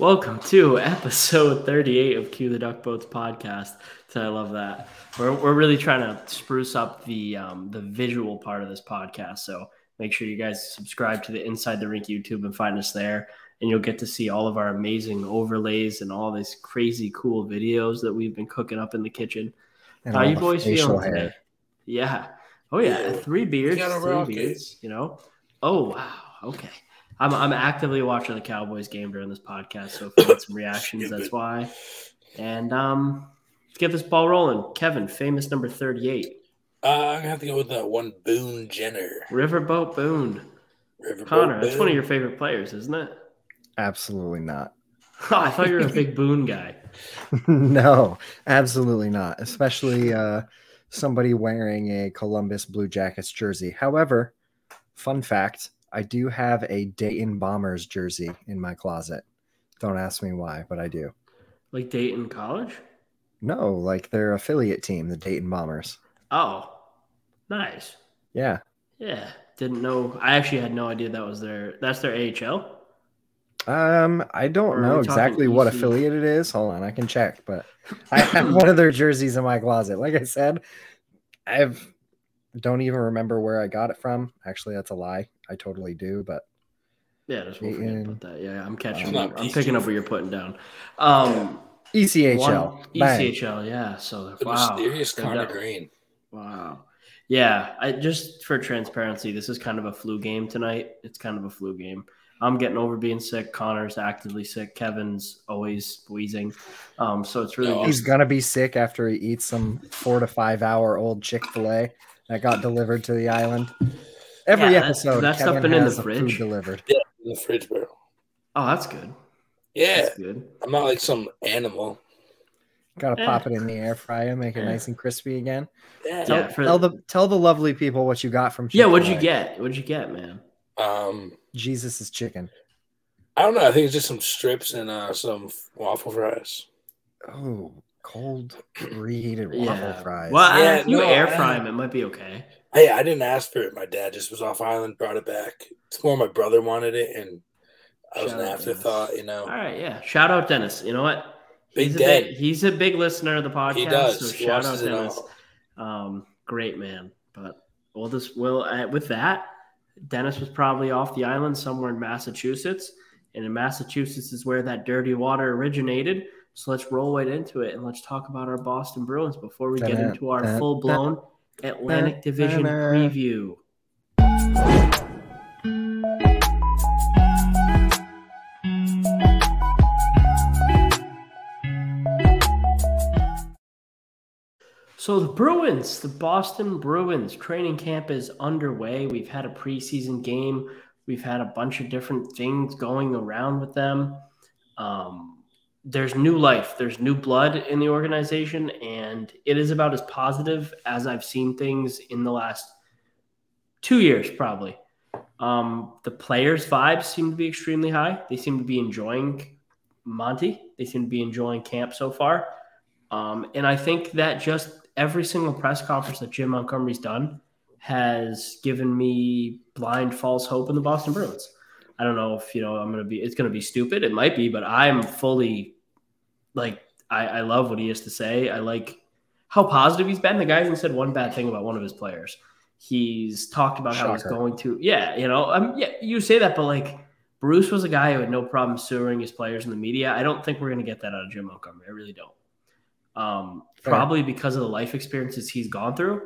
Welcome to episode 38 of Cue the Duck Boats podcast. So I love that. We're, we're really trying to spruce up the um, the visual part of this podcast. So make sure you guys subscribe to the Inside the Rink YouTube and find us there. And you'll get to see all of our amazing overlays and all these crazy cool videos that we've been cooking up in the kitchen. And How you boys facial feeling hair. today? Yeah. Oh yeah, three beers, got a three rocket. beers. You know. Oh wow. Okay. I'm I'm actively watching the Cowboys game during this podcast, so if we get some reactions, that's why. And um, let's get this ball rolling. Kevin, famous number 38, Uh, I'm gonna have to go with that one Boone Jenner. Riverboat Boone. Riverboat Connor, that's one of your favorite players, isn't it? Absolutely not. Oh, I thought you were a big Boone guy. no, absolutely not. Especially uh, somebody wearing a Columbus Blue Jackets jersey. However, fun fact I do have a Dayton Bombers jersey in my closet. Don't ask me why, but I do. Like Dayton College? No, like their affiliate team, the Dayton Bombers. Oh, nice. Yeah. Yeah, didn't know. I actually had no idea that was their. That's their AHL. Um, I don't know exactly what EC? affiliate it is. Hold on, I can check, but I have one of their jerseys in my closet. Like I said, I've don't even remember where I got it from. Actually, that's a lie. I totally do, but Yeah, just won't forget about that. Yeah, I'm catching. It's not I'm picking up what you're putting down. Um, ECHL. one- ECHL. Yeah. So The wow. mysterious They've Connor got- Green. Wow. Yeah, I just for transparency, this is kind of a flu game tonight. It's kind of a flu game. I'm getting over being sick. Connor's actively sick. Kevin's always wheezing. Um, so it's really He's just gonna be sick after he eats some four to five hour old Chick Fil A that got delivered to the island. Every Yeah, that- episode, that's, stuff Kevin been in the a food fridge? delivered. in the fridge barrel. oh, that's good. Yeah, That's good. I'm not like some animal. Got to Yeah. pop it in the air fryer, make it nice and crispy again. Yeah. Tell, Yeah, for- tell the tell the lovely people what you got from. Yeah, what'd you get? What'd you get, man? Um, Jesus is chicken. I don't know. I think it's just some strips and uh, some waffle fries. Oh, cold reheated waffle yeah. fries. Well, Yeah, if you no, air I- fry them, it might be okay. Hey, I didn't ask for it. My dad just was off island, brought it back. It's more my brother wanted it, and I was Shout an out, afterthought. You know, All right, yeah. Shout out Dennis. You know what? Big he's a big, he's a big listener of the podcast. He does. So He shout out watches it Dennis. Um, great man. But we'll just will uh, with that. Dennis was probably off the island somewhere in Massachusetts, and in Massachusetts is where that dirty water originated. So let's roll right into it and let's talk about our Boston Bruins before we get into our full blown Atlantic Division preview. So the Bruins, the Boston Bruins training camp is underway. We've had a preseason game. We've had a bunch of different things going around with them. Um, there's new life. There's new blood in the organization, and it is about as positive as I've seen things in the last two years, probably. Um, the players' vibes seem to be extremely high. They seem to be enjoying Monty. They seem to be enjoying camp so far. Um, and I think that just every single press conference that Jim Montgomery's done has given me blind false hope in the Boston Bruins. I don't know if you know I'm gonna be it's gonna be stupid. It might be, but I'm fully like I, I love what he has to say. I like how positive he's been. The guy hasn't said one bad thing about one of his players. He's talked about how he's going to yeah, you know, um, yeah, you say that, but like Bruce was a guy who had no problem suing his players in the media. I don't think we're gonna get that out of Jim Montgomery. I really don't. Um, probably because of the life experiences he's gone through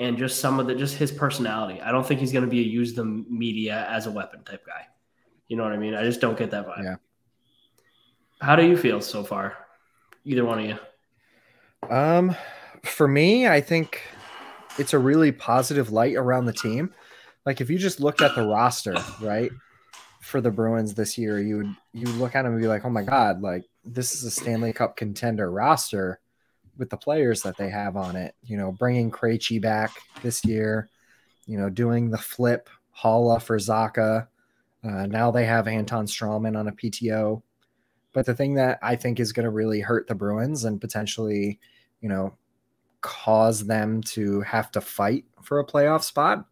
and just some of the just his personality. I don't think he's going to be a use the media as a weapon type guy. You know what I mean? I just don't get that vibe. Yeah. How do you feel so far? Either one of you. Um, for me, I think it's a really positive light around the team. Like if you just looked at the roster, right, for the Bruins this year, you would you would look at them and be like, oh my god, like this is a Stanley Cup contender roster with the players that they have on it. You know, bringing Krejci back this year, you know, doing the flip Haula for Zacha. Uh, now they have Anton Stralman on a PTO. But the thing that I think is going to really hurt the Bruins and potentially, you know, cause them to have to fight for a playoff spot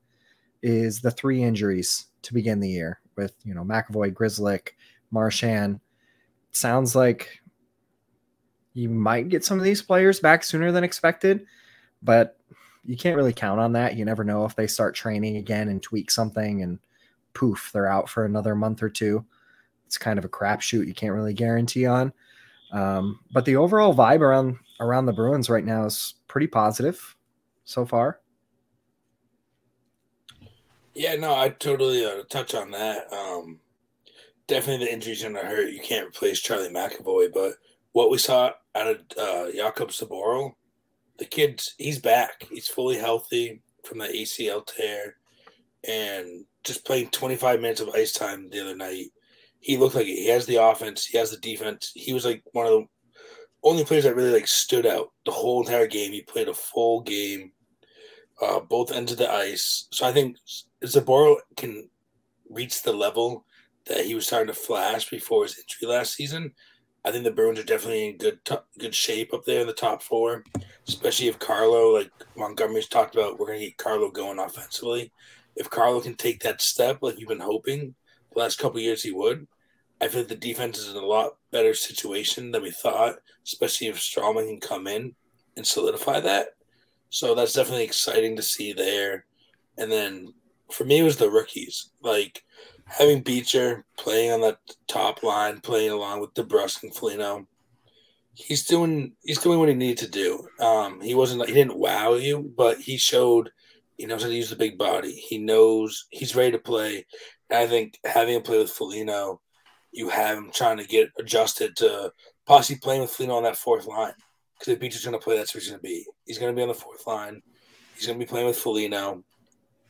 is the three injuries to begin the year with, you know, McAvoy, Grzelcyk, Marchand. Sounds like you might get some of these players back sooner than expected, but you can't really count on that. You never know if they start training again and tweak something and poof, they're out for another month or two. It's kind of a crapshoot you can't really guarantee on. Um, but the overall vibe around around the Bruins right now is pretty positive so far. Yeah, no, I totally uh, touch on that. Um, definitely the injuries going to hurt. You can't replace Charlie McAvoy, but what we saw out of uh, Jakub Zboril, the kid's he's back. He's fully healthy from the ACL tear, and just playing 25 minutes of ice time the other night. He looked like he has the offense, he has the defense. He was like one of the only players that really like stood out the whole entire game. He played a full game, uh, both ends of the ice. So I think Zboril can reach the level that he was starting to flash before his injury last season. I think the Bruins are definitely in good t- good shape up there in the top four, especially if Carlo, like Montgomery's talked about, we're going to get Carlo going offensively. If Carlo can take that step, like you've been hoping the last couple years he would, I feel like the defense is in a lot better situation than we thought, especially if Stralman can come in and solidify that. So that's definitely exciting to see there. And then for me, it was the rookies. Like having Beecher playing on that top line, playing along with DeBrusk and Foligno, he's doing he's doing what he needed to do. Um, he wasn't he didn't wow you, but he showed he knows how to use the big body. He knows he's ready to play. And I think having him play with Foligno, you have him trying to get adjusted to possibly playing with Foligno on that fourth line. Because if Beecher's going to play, that's what he's going to be. He's going to be on the fourth line. He's going to be playing with Foligno.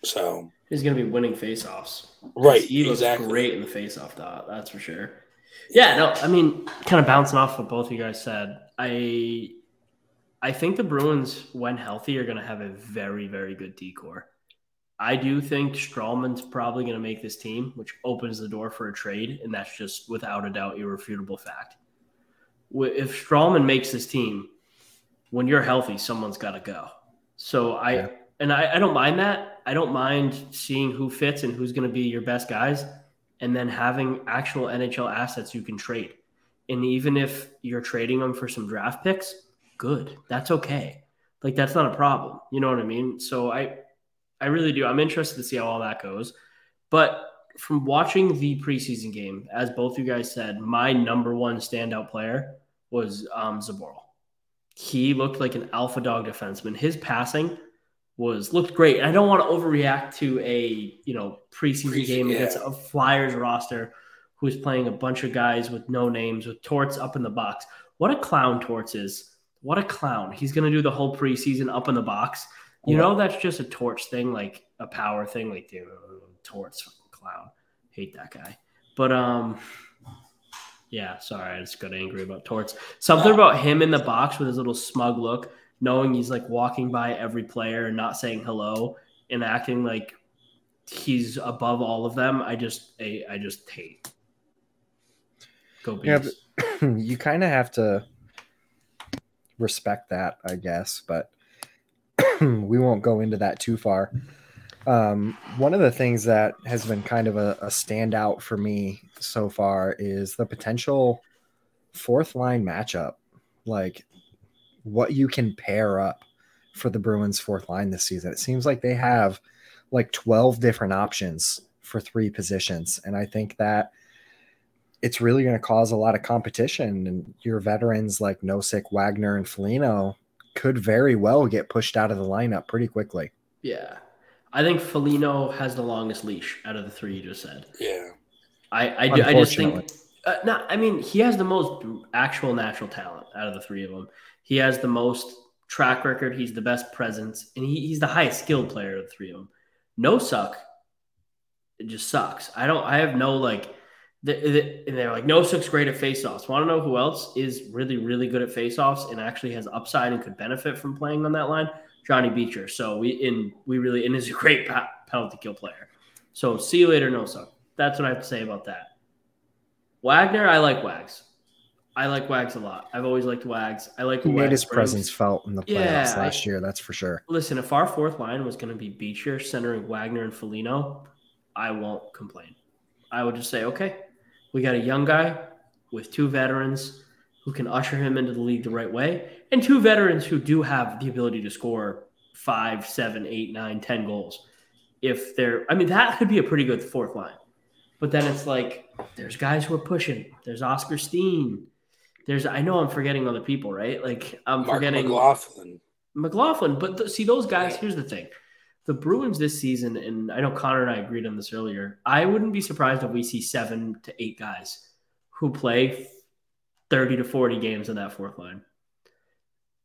So he's going to be winning faceoffs. Right. He looks exactly. great in the faceoff dot. That's for sure. Yeah. No. I mean, kind of bouncing off what both of you guys said. I I think the Bruins, when healthy, are going to have a very very good decor. I do think Stralman's probably going to make this team, which opens the door for a trade, and that's just without a doubt irrefutable fact. If Stralman makes this team, when you're healthy, someone's got to go. So I yeah. And I, I don't mind that. I don't mind seeing who fits and who's going to be your best guys, and then having actual NHL assets you can trade. And even if you're trading them for some draft picks, good. That's okay. Like that's not a problem. You know what I mean? So I, I really do. I'm interested to see how all that goes. But from watching the preseason game, as both you guys said, my number one standout player was um, Zboril. He looked like an alpha dog defenseman. His passing was looked great. I don't want to overreact to a you know preseason, game yeah. against a Flyers roster who's playing a bunch of guys with no names with Torts up in the box. What a clown Torts is! What a clown! He's going to do the whole preseason up in the box. You know that's just a torch thing, like a power thing. Like dude, Torts clown. Hate that guy. But um, yeah. Sorry, I just got angry about Torts. Something about him in the box with his little smug look knowing he's like walking by every player and not saying hello and acting like he's above all of them. I just I, I just hate. Go Bees. Yeah, you kind of have to respect that, I guess, but we won't go into that too far. Um, one of the things that has been kind of a, a standout for me so far is the potential fourth line matchup. Like what you can pair up for the Bruins fourth line this season. It seems like they have like 12 different options for three positions. And I think that it's really going to cause a lot of competition. And your veterans like Nosek, Wagner, and Foligno could very well get pushed out of the lineup pretty quickly. Yeah. I think Foligno has the longest leash out of the three you just said. Yeah. I, I, I just think, uh, not, I mean, he has the most actual natural talent out of the three of them. He has the most track record. He's the best presence, and he, he's the highest skilled player of the three of them. No suck. It just sucks. I don't. I have no like. The, the, and they're like, no sucks great at faceoffs. Want to know who else is really, really good at faceoffs and actually has upside and could benefit from playing on that line? Johnny Beecher. So we in we really and is a great penalty kill player. So see you later, no suck. That's what I have to say about that. Wagner, I like Wags. I like Wags a lot. I've always liked Wags. I like He made his presence felt in the playoffs Yeah, last year. That's for sure. Listen, if our fourth line was going to be Beecher centering Wagner and Foligno, I won't complain. I would just say, okay, we got a young guy with two veterans who can usher him into the league the right way, and two veterans who do have the ability to score five, seven, eight, nine, ten goals. If they're, I mean, that could be a pretty good fourth line. But then it's like, there's guys who are pushing. There's Oskar Steen. There's, I know I'm forgetting other people, right? Like I'm Mark forgetting McLaughlin. McLaughlin. But th- see, those guys, here's the thing. The Bruins this season, and I know Connor and I agreed on this earlier, I wouldn't be surprised if we see seven to eight guys who play 30 to 40 games in that fourth line.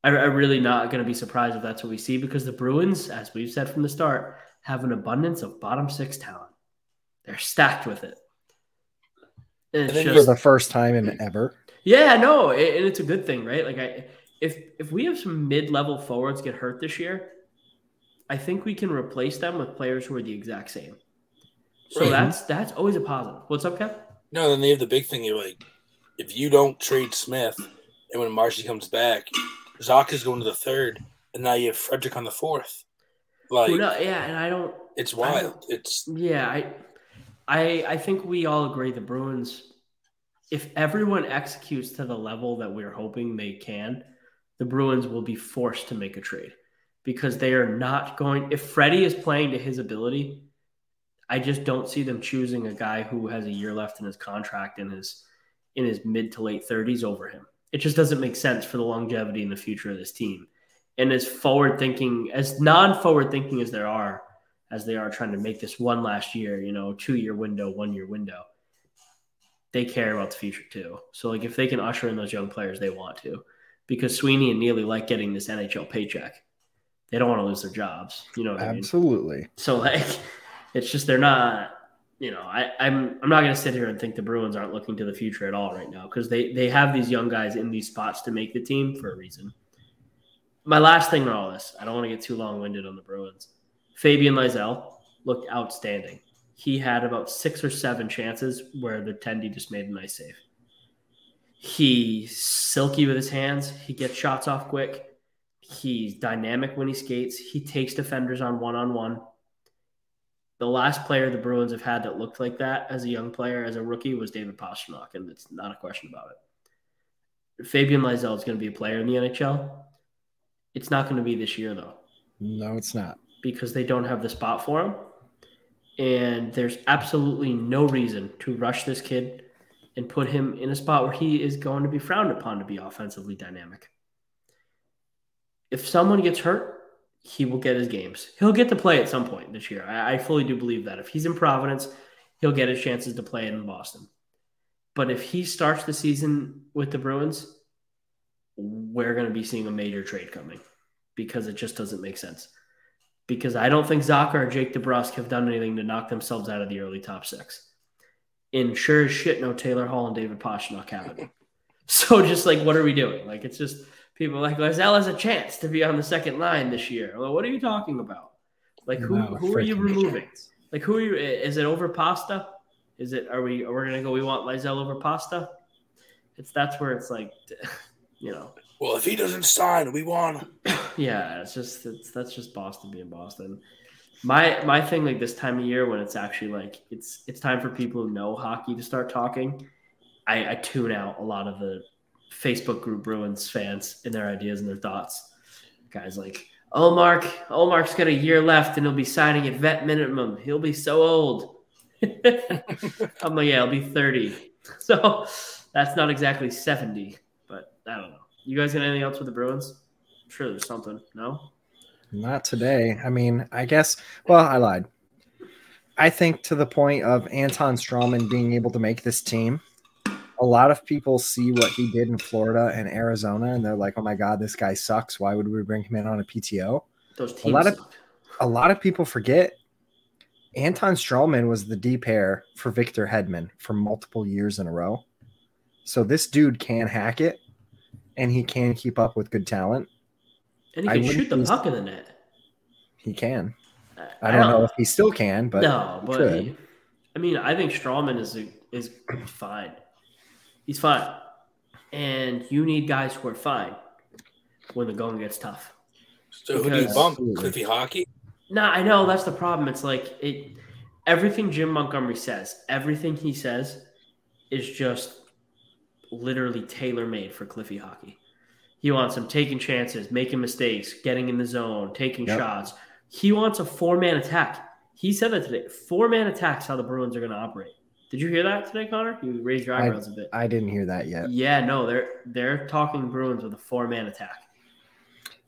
I, I'm really not going to be surprised if that's what we see because the Bruins, as we've said from the start, have an abundance of bottom six talent. They're stacked with it. And it's And then For the first time in ever. Yeah, no, it, and it's a good thing, right? Like I, if if we have some mid-level forwards get hurt this year, I think we can replace them with players who are the exact same. So Right. that's that's always a positive. What's up, Kev? No, then they have the big thing. You're like, if you don't trade Smith, and when Marshy comes back, Zach is going to the third, and now you have Frederic on the fourth. Like, know- yeah, and I don't. it's wild. It's Yeah, I, I, I think we all agree the Bruins. If everyone executes to the level that we're hoping they can, the Bruins will be forced to make a trade because they are not going. If Freddie is playing to his ability, I just don't see them choosing a guy who has a year left in his contract in his in his mid to late thirties over him. It just doesn't make sense for the longevity and the future of this team. And as forward thinking, as non forward thinking as there are, as they are trying to make this one last year, you know, two year window, one year window, they care about the future too. So like if they can usher in those young players, they want to, because Sweeney and Neely like getting this NHL paycheck. They don't want to lose their jobs. You know what I mean? Absolutely. So like, it's just they're not. You know, I, I'm I'm not going to sit here and think the Bruins aren't looking to the future at all right now because they they have these young guys in these spots to make the team for a reason. My last thing on all this, I don't want to get too long winded on the Bruins. Fabian Lysell looked outstanding. He had about six or seven chances where the Tendy just made a nice save. He's silky with his hands. He gets shots off quick. He's dynamic when he skates. He takes defenders on one on one. The last player the Bruins have had that looked like that as a young player, as a rookie, was David Pastrnak, and it's not a question about it. Fabian Lysell is going to be a player in the NHL. It's not going to be this year, though No, it's not. because they don't have the spot for him. And there's absolutely no reason to rush this kid and put him in a spot where he is going to be frowned upon to be offensively dynamic. If someone gets hurt, he will get his games. He'll get to play at some point this year. I, I fully do believe that. If he's in Providence, he'll get his chances to play in Boston. But if he starts the season with the Bruins, we're going to be seeing a major trade coming because it just doesn't make sense because I don't think Zacha or Jake DeBrusk have done anything to knock themselves out of the early top six. And sure as shit, no Taylor Hall and David Pastrnak have it. So just like, what are we doing? Like, it's just people like Lysell has a chance to be on the second line this year. Well, what are you talking about? Like, who No who are you removing? chance. Like, who are you? Is it over Pasta? Is it? Are we? Are we gonna go? We want Lysell over Pasta? It's that's where it's like, you know, well, if he doesn't sign, we want him. yeah, it's just it's that's just Boston being Boston. My my thing like this time of year when it's actually like it's it's time for people who know hockey to start talking. I, I tune out a lot of the Facebook group Bruins fans and their ideas and their thoughts. Guys like, oh Mark, oh Mark's got a year left and he'll be signing at vet minimum. He'll be so old. I'm like, yeah, I'll be 30. So that's not exactly 70, but I don't know. You guys got anything else with the Bruins? I'm sure there's something. No? Not today. I mean, I guess. Well, I lied. I think to the point of Anton Stralman being able to make this team, a lot of people see what he did in Florida and Arizona, and they're like, "Oh my God, this guy sucks. Why would we bring him in on a PTO?" Those teams. lot of- A lot of people forget Anton Stralman was the D pair for Victor Hedman for multiple years in a row. So this dude can hack it, and he can keep up with good talent. and he can wouldn't shoot the be- puck in the net. He can. Uh, I don't know if he still can, but no, but could. he, I mean, I think Stralman is a, is fine. He's fine, and you need guys who are fine when the going gets tough. So who do you Because- bump? Cliffy Hockey? Nah, I know that's the problem. It's like it. Everything Jim Montgomery says, everything he says, is just literally tailor made for Cliffy hockey. He wants him taking chances, making mistakes, getting in the zone, taking Yep. shots. He wants a four man attack. He said that today. Four man attacks how the Bruins are going to operate. Did you hear that today, Connor? You raised your eyebrows a bit. I didn't hear that yet. Yeah, no, they're they're talking Bruins with a four man attack.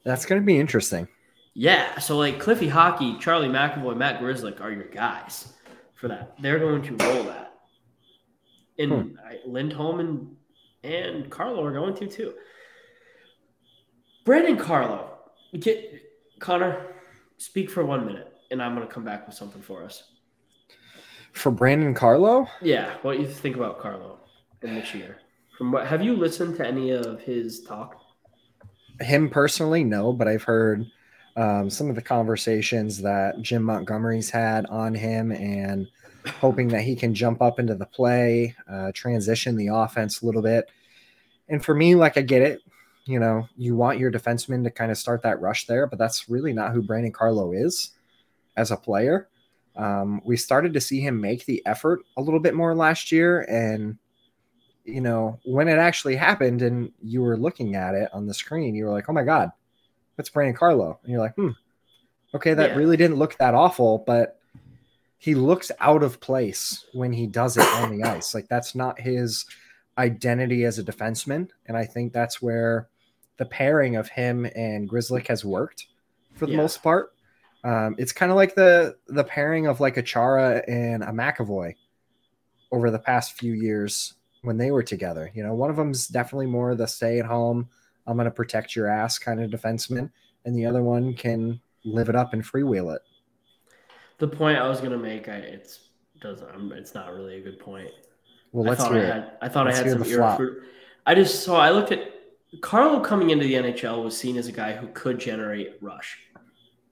That's going to be interesting. Yeah, so like Cliffy Hockey, Charlie McAvoy, Matt Grzelcyk are your guys for that. They're going to roll that. And Hmm. I, Lindholm and and Carlo are going to too. Brandon Carlo, get Connor, speak for one minute, and I'm going to come back with something for us. For Brandon Carlo, Yeah, what you think about Carlo in this year? From what have you listened to any of his talk? him personally, no, but I've heard um, some of the conversations that Jim Montgomery's had on him and hoping that he can jump up into the play, uh, transition the offense a little bit. And for me, like I get it, you know, you want your defenseman to kind of start that rush there, but that's really not who Brandon Carlo is as a player. Um, we started to see him make the effort a little bit more last year, and you know, when it actually happened and you were looking at it on the screen, you were like, oh my God, that's Brandon Carlo. And you're like, hmm, okay, that Yeah. really didn't look that awful, but he looks out of place when he does it on the ice. Like that's not his identity as a defenseman. And I think that's where the pairing of him and Grzelcyk has worked for the Yeah. most part. Um, it's kind of like the the pairing of like a Chara and a McAvoy over the past few years when they were together. You know, one of them's definitely more the stay at home, I'm going to protect your ass kind of defenseman, and the other one can live it up and freewheel it. The point I was going to make, I it's doesn't. I'm, it's not really a good point. Well, I let's thought hear I it. I thought Let's I had some ear. I just saw. I looked at Carlo coming into the NHL was seen as a guy who could generate rush.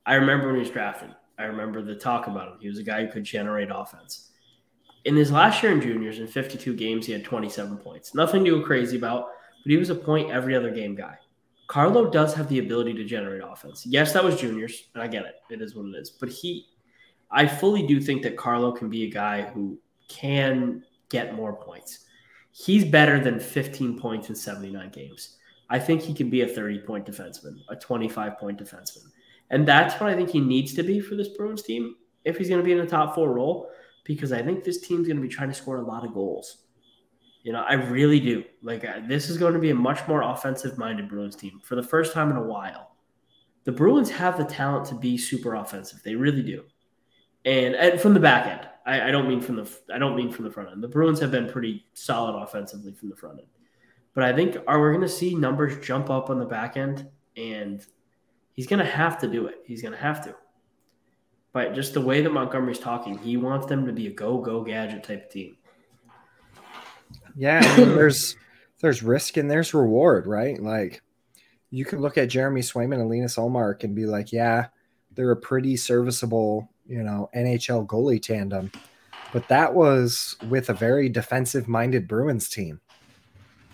I remember when he was drafted. I remember the talk about him. He was a guy who could generate offense. In his last year in juniors, in 52 games, he had 27 points. Nothing to go crazy about, but he was a point every other game guy. Carlo does have the ability to generate offense. Yes, that was juniors, and I get it. It is what it is. But he, I fully do think that Carlo can be a guy who can get more points. He's better than 15 points in 79 games. I think he can be a 30 point defenseman, a 25 point defenseman. And that's what I think he needs to be for this Bruins team if he's going to be in the top four role, because I think this team's going to be trying to score a lot of goals. You know, I really do. Like, uh, this is going to be a much more offensive minded Bruins team for the first time in a while. The Bruins have the talent to be super offensive. They really do. And, and from the back end, I, I don't mean from the I don't mean from the front end. The Bruins have been pretty solid offensively from the front end, but I think are we going to see numbers jump up on the back end, and he's going to have to do it. He's going to have to. But just the way that Montgomery's talking, he wants them to be a go go gadget type of team. Yeah, I mean, there's there's risk and there's reward, right? Like you can look at Jeremy Swayman and Linus Ullmark and be like, yeah, they're a pretty serviceable, you know, NHL goalie tandem. But that was with a very defensive minded Bruins team.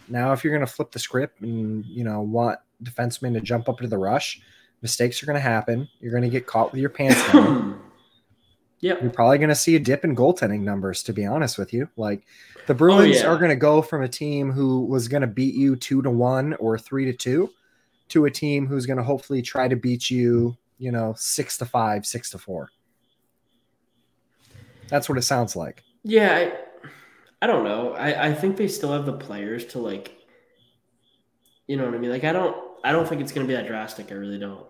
Now, if you're going to flip the script and, you know, want defensemen to jump up to the rush, mistakes are going to happen. You're going to get caught with your pants down. yep. You're probably going to see a dip in goaltending numbers, to be honest with you. Like the oh, Bruins yeah. are going to go from a team who was going to beat you two to one or three to two to a team who's going to hopefully try to beat you, you know, six to five, six to four. That's what it sounds like. Yeah, I, I don't know. I, I think they still have the players to like, you know what I mean. Like I don't I don't think it's going to be that drastic. I really don't.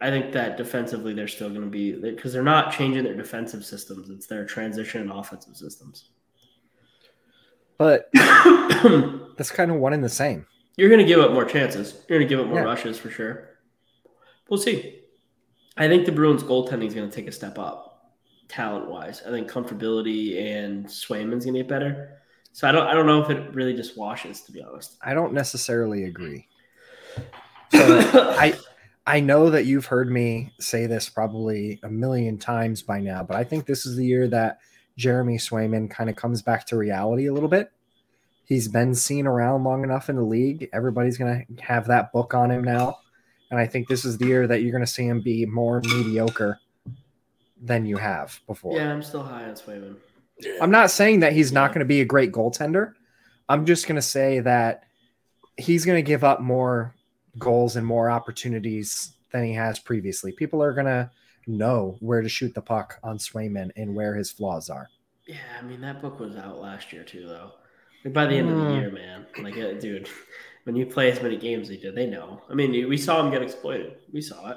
I think that defensively they're still going to be because they're not changing their defensive systems. It's their transition and offensive systems. But that's kind of one and the same. You're going to give up more chances. You're going to give up more Yeah. rushes for sure. We'll see. I think the Bruins goaltending is going to take a step up, talent wise. I think comfortability and Swayman's going to get better. So I don't I don't know if it really just washes to be honest. I don't necessarily agree. So I I know that you've heard me say this probably a million times by now, but I think this is the year that Jeremy Swayman kind of comes back to reality a little bit. He's been seen around long enough in the league. Everybody's going to have that book on him now. And I think this is the year that you're going to see him be more mediocre than you have before. Yeah, I'm still high on Swayman. Yeah. I'm not saying that he's not going to be a great goaltender. I'm just going to say that he's going to give up more goals and more opportunities than he has previously. People are going to know where to shoot the puck on Swayman and where his flaws are. Yeah, I mean that book was out last year too, though. Like by the end of the Mm. year, man. Like, uh, dude, when you play as many games as he did, they know. I mean, we saw him get exploited. We saw it.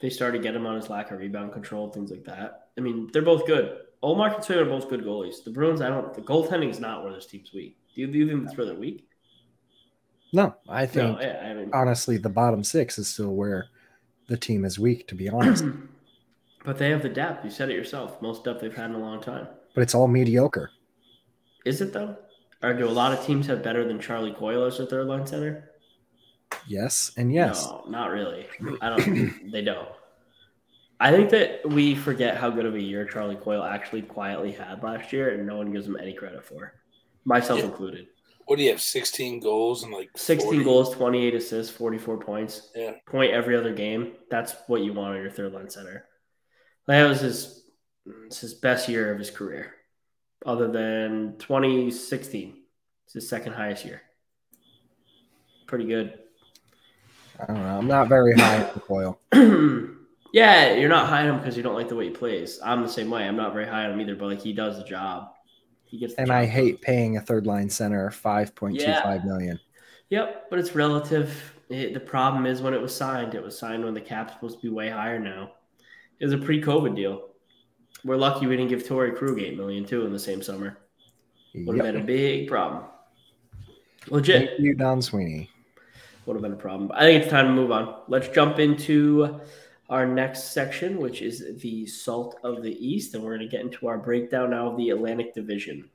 They started getting him on his lack of rebound control, things like that. I mean, they're both good. Ullmark and Swayman are both good goalies. The Bruins, I don't. The goaltending is not where this team's weak. Do you, do you think that's where they're weak? No, I think No, yeah, I mean, honestly the bottom six is still where the team is weak, to be honest. but they have the depth. You said it yourself. Most depth they've had in a long time. but it's all mediocre. Is it though? Or do a lot of teams have better than Charlie Coyle as their third line center? Yes and yes. No, not really. I don't. they don't. I think that we forget how good of a year Charlie Coyle actually quietly had last year, and no one gives him any credit for, myself Yeah. included. What do you have? 16 goals and like 16 goals, 28 assists, 44 points. Yeah. Point every other game. That's what you want on your third line center. That was his, it's his best year of his career, other than 2016. It's his second highest year. Pretty good. I don't know. I'm not very high on Coyle. yeah, you're not high on him because you don't like the way he plays. I'm the same way. I'm not very high on him either, but like he does the job. He gets the And job I hate paying a third line center five point two five million. Yep, but it's relative. It, the problem is when it was signed. It was signed when the cap's supposed to be way higher now. It was a pre-COVID deal. We're lucky we didn't give Torey Krug eight million too in the same summer. Would have Yep. been a big problem. Legit. Thank you, Don Sweeney. Would have been a problem. I think it's time to move on. Let's jump into our next section, which is the Salt of the East, and we're going to get into our breakdown now of the Atlantic Division.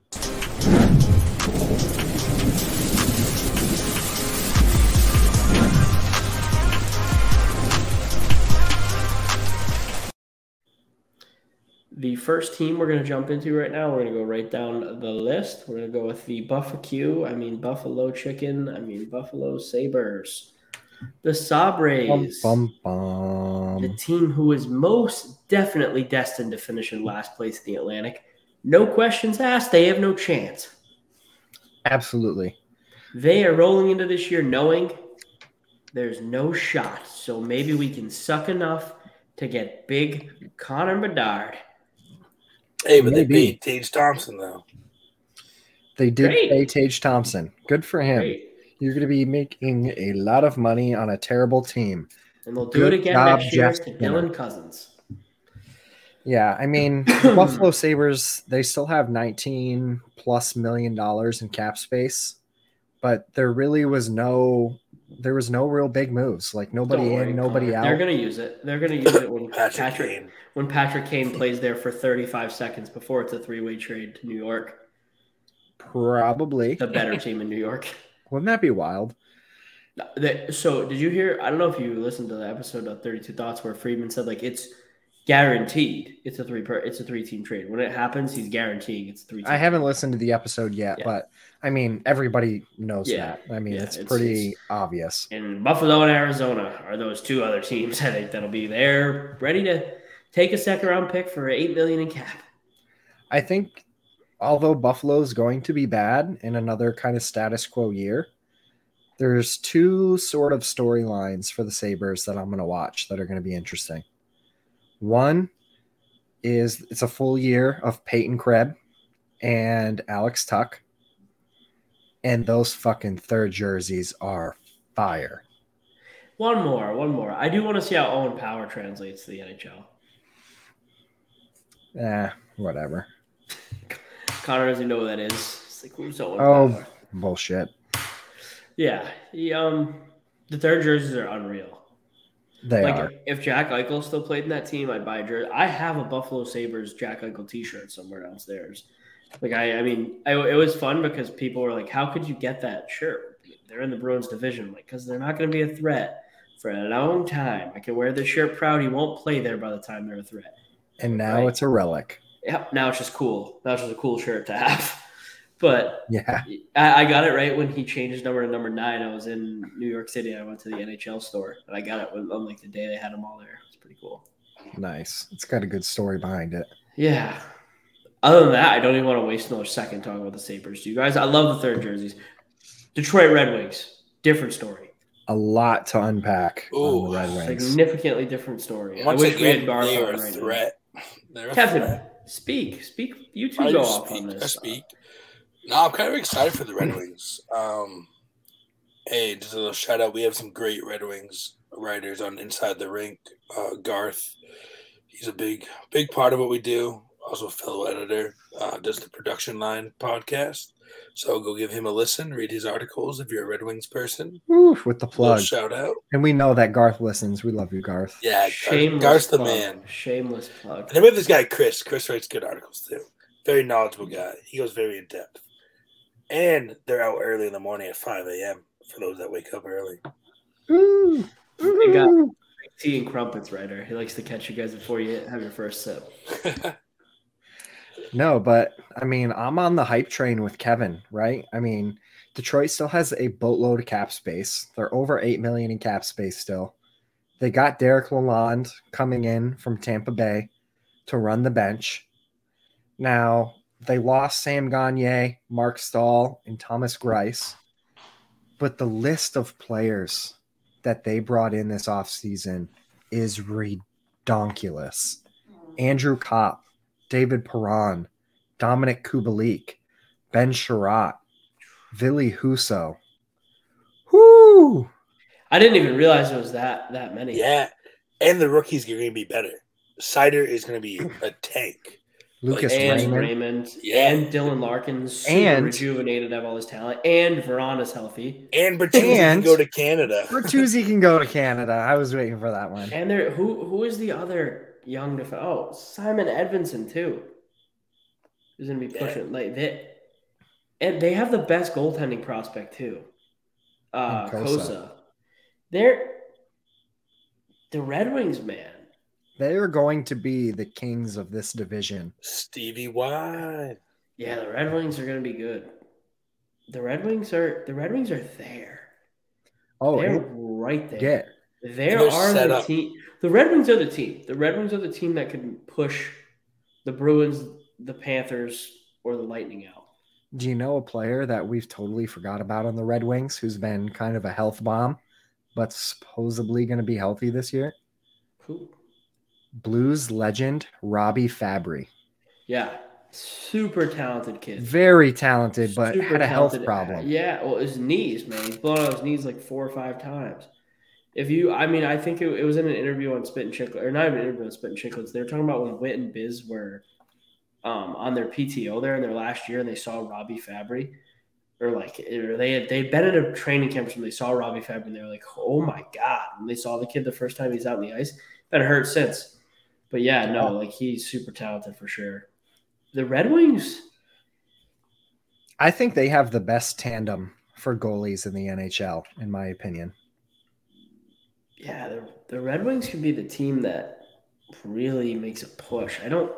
The first team we're going to jump into right now, we're going to go right down the list. We're going to go with the Buffalo, I mean Buffalo Chicken, I mean Buffalo Sabres. The Bum, Sabres, bum, the team who is most definitely destined to finish in last place in the Atlantic. No questions asked, they have no chance. Absolutely. They are rolling into this year knowing there's no shot. So maybe we can suck enough to get big Connor Bedard. Hey, but they beat Tage Thompson though. They did Great. pay Tage Thompson. Good for him. Great. You're going to be making a lot of money on a terrible team. And they'll do Good it again job, next year Jeff to Skinner. Dylan Cozens. Yeah, I mean, Buffalo Sabres, they still have 19 plus million dollars in cap space, but there really was no there was no real big moves. Like nobody Don't worry, in, nobody Connor. out. They're going to use it. They're going to use it when Patrick, Patrick, Kane. when Patrick Kane plays there for 35 seconds before it's a three-way trade to New York, Probably. the better team in New York. Wouldn't that be wild? So did you hear? I don't know if you listened to the episode of Thirty Two Thoughts where Friedman said like it's guaranteed. It's a three per. It's a three team trade. When it happens, he's guaranteeing it's three. I haven't listened to the episode yet, Yeah. but I mean, everybody knows Yeah. that. I mean, Yeah, it's, it's- pretty it's- obvious. And Buffalo and Arizona are those two other teams. I think that'll be there, ready to take a second round pick for eight million in cap. I think although Buffalo's going to be bad in another kind of status quo year, there's two sort of storylines for the Sabres that I'm going to watch that are going to be interesting. One is it's a full year of Peyton Krebs and Alex Tuch. And those fucking third jerseys are fire. One more, one more. I do want to see how Owen Power translates to the NHL. Eh, whatever. Connor doesn't know who that is. It's like who's Owen Oh. Power? Bullshit. Yeah, he, um, the third jerseys are unreal. They like are. if Jack Eichel still played in that team, I'd buy a jersey. I have a Buffalo Sabres Jack Eichel T-shirt somewhere downstairs. Like I, I mean, I, it was fun because people were like, "How could you get that shirt? They're in the Bruins division." Like, because they're not going to be a threat for a long time. I can wear this shirt proud. He won't play there by the time they're a threat. And now Right. it's a relic. Yeah, now it's just cool. Now it's just a cool shirt to have. But Yeah. I, I got it right when he changed his number to number nine. I was in New York City. And I went to the NHL store, and I got it when, on like the day they had them all there. It's pretty cool. Nice. It's got a good story behind it. Yeah. Other than that, I don't even want to waste another second talking about the Sabres. Do you guys? I love the third jerseys. Detroit Red Wings, different story. A lot to unpack on Ooh, the Red Wings. Significantly different story. Once I wish we had Garth they are on a right now. threat. They're a Kevin, threat. speak, speak. You two I go off speak, on I speak. No, I'm kind of excited for the Red Wings. Um, hey, just a little shout out. We have some great Red Wings writers on Inside the Rink. Uh, Garth, he's a big, big part of what we do. Also, a fellow editor, uh, does the Production Line podcast. So go give him a listen. Read his articles if you're a Red Wings person. Woo, with the Little plug. shout out. And we know that Garth listens. We love you, Garth. Yeah, Garth, Shameless Garth's the plug. man. Shameless plug. And then we have this guy, Chris. Chris writes good articles too. Very knowledgeable guy. He goes very in depth. And they're out early in the morning at 5 a.m. for those that wake up early. Ooh, They got- Tea and crumpets writer. He likes to catch you guys before you have your first sip. No, but I mean, I'm on the hype train with Kevin, right? I mean, Detroit still has a boatload of cap space. They're over eight million in cap space still. They got Derek Lalonde coming in from Tampa Bay to run the bench. Now they lost Sam Gagne, Marc Staal, and Thomas Greiss. But the list of players that they brought in this offseason is redonkulous. Andrew Copp, David Perron, Dominik Kubalik, Ben Chiarot, Ville Husso. Whoo! I didn't even realize it was that that many. yeah. And the rookies are going to be better. Seider is going to be a tank. Lucas and Raymond. Raymond, Yeah. and Dylan Larkins, super And- rejuvenated, have all his talent, and Vrana's healthy. And Bertuzzi can go to Canada. Bertuzzi can go to Canada. I was waiting for that one. And there, who who is the other young def- Oh, Simon Edvinsson too. Is going to be Yeah. pushing like that, and they have the best goaltending prospect too. Uh, Cossa. Cossa. They're the Red Wings, man. They are going to be the kings of this division. Stevie Y. Yeah, the Red Wings are going to be good. The Red Wings are the Red Wings are there. Oh, they're and right there. get There they're the up. team. The Red Wings are the team. The Red Wings are the team that can push the Bruins, the Panthers, or the Lightning out. Do you know a player that we've totally forgot about on the Red Wings who's been kind of a health bomb, but supposedly going to be healthy this year? Who? Blues legend Robby Fabbri. Yeah, super talented kid. Very talented, but Super had a health talented. problem. Yeah, well, his knees, man. He's blown out his knees like four or five times. If you, I mean, I think it, it was in an interview on Spit and Chicklets, or not even an interview on Spit and Chicklets. They were talking about when Witt and Biz were um, on their PTO there in their last year, and they saw Robby Fabbri, or like, or they had they'd been at a training camp or something. They saw Robby Fabbri, and they were like, "Oh my god!" When they saw the kid the first time he's out on the ice, been hurt since. But yeah, no, like he's super talented for sure. The Red Wings, I think they have the best tandem for goalies in the NHL, in my opinion. Yeah, the, the Red Wings could be the team that really makes a push. I don't.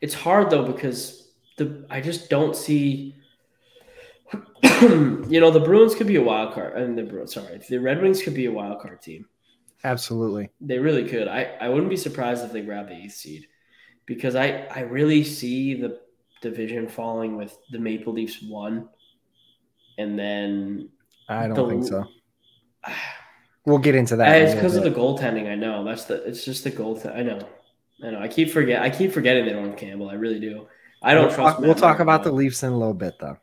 It's hard though because the I just don't see. you know, the Bruins could be a wild card. I mean, the Bruins. Sorry, the Red Wings could be a wild card team. Absolutely. They really could. I, I wouldn't be surprised if they grab the eighth seed because I, I really see the division falling with the Maple Leafs one, and then I don't The- think so. We'll get into that. it's because of the goaltending. I know that's the. It's just the goal. I know. I know. I keep forget. I keep forgetting they don't have Campbell. I really do. I don't We'll trust. talk, we'll talk about the Leafs in a little bit, though.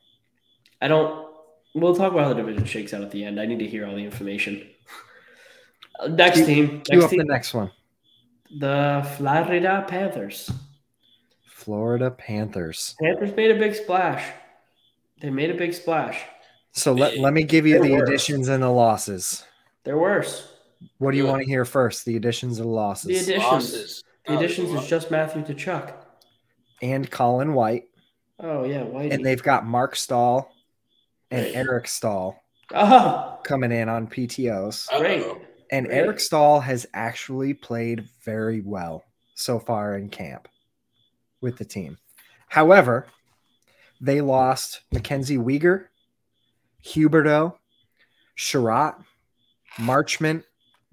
I don't. We'll talk about how the division shakes out at the end. I need to hear all the information. Uh, Next team. Cue Next up the next one. The Florida Panthers. Florida Panthers. Panthers made a big splash. They made a big splash. So let, let me give you They're the worse. additions and the losses. They're worse. What do you Good. want to hear first? The additions or the losses. The additions. Losses. The Oh, additions well, is just Matthew Tkachuk. and Colin White. Oh yeah, Whitey. And they've got Marc Staal and Eric Staal oh coming in on PTOs. great. Uh-oh. And Great. Eric Staal has actually played very well so far in camp. with the team. However, they lost Mackenzie Weegar, Huberdeau, Chiarot, Marchment,